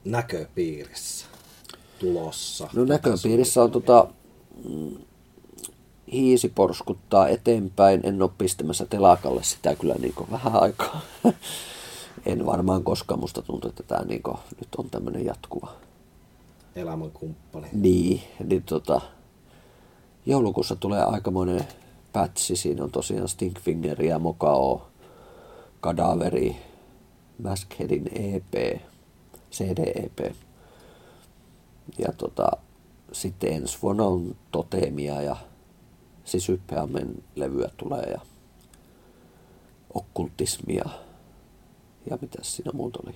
näköpiirissä tulossa? No näköpiirissä on tota, mm, hiisi porskuttaa eteenpäin. En ole pistämässä telakalle sitä kyllä niin vähän aikaa. <laughs> en varmaan koskaan musta tuntuu, että tämä niin nyt on tämmöinen jatkuva. elämänkumppani. Niin, niin tota, joulukuussa tulee aikamoinen pätsi. Siinä on tosiaan Stinkfingeria, Mokao, Kadaveri, Maskheadin EP, CD-EP. Ja tota, sitten ensi vuonna on Totemia ja Hyppeamen levyä tulee ja okkultismia ja mitä siinä muuta oli.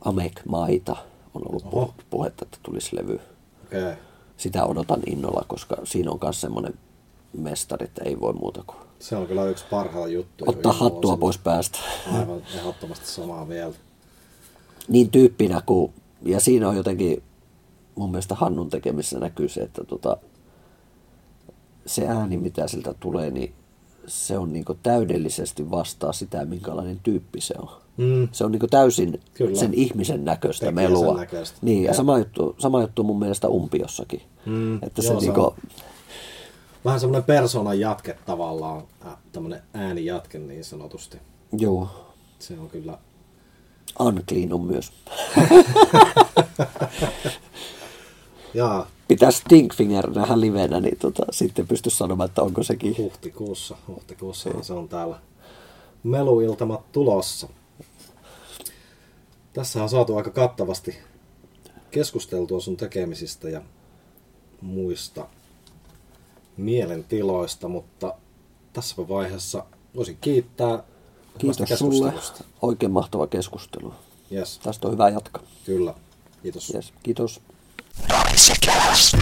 Amek Maita on ollut Oho. puhetta, että tulisi levy. Okay. Sitä odotan innolla, koska siinä on myös semmoinen mestari, että ei voi muuta kuin Se on kyllä yksi parhaita juttuja. ottaa hattua vuosina. pois päästä. Aivan ehdottomasti samaa mieltä. Niin tyyppinä kuin, ja siinä on jotenkin mun mielestä Hannun tekemissä näkyy se, että tota, se ääni, mitä siltä tulee, niin se on niinku täydellisesti vastaa sitä, minkälainen tyyppi se on. Mm. Se on niinku täysin Kyllä. sen ihmisen näköistä Tekee sen melua. näköistä. Niin, ja Joo. sama juttu, sama juttu mun mielestä umpiossakin. Mm, Että joo, se, se niinku, on. Vähän semmoinen persoonan jatke tavallaan, äh, tämmöinen äänijatke niin sanotusti. joo, Se on kyllä, unclean on myös. <laughs> jaa, Pitää Stinkfinger nähdä livenä, niin tota, sitten pysty sanomaan, että onko sekin. huhtikuussa, huhtikuussa se on täällä meluiltamat tulossa. Tässä on saatu aika kattavasti keskusteltua sun tekemisistä ja muista mielentiloista, mutta tässä vaiheessa voisin kiittää Kiitos sulle. Oikein mahtava keskustelu. Yes, Tästä on hyvä jatkaa. kyllä. Kiitos. Yes, kiitos. no reciclados.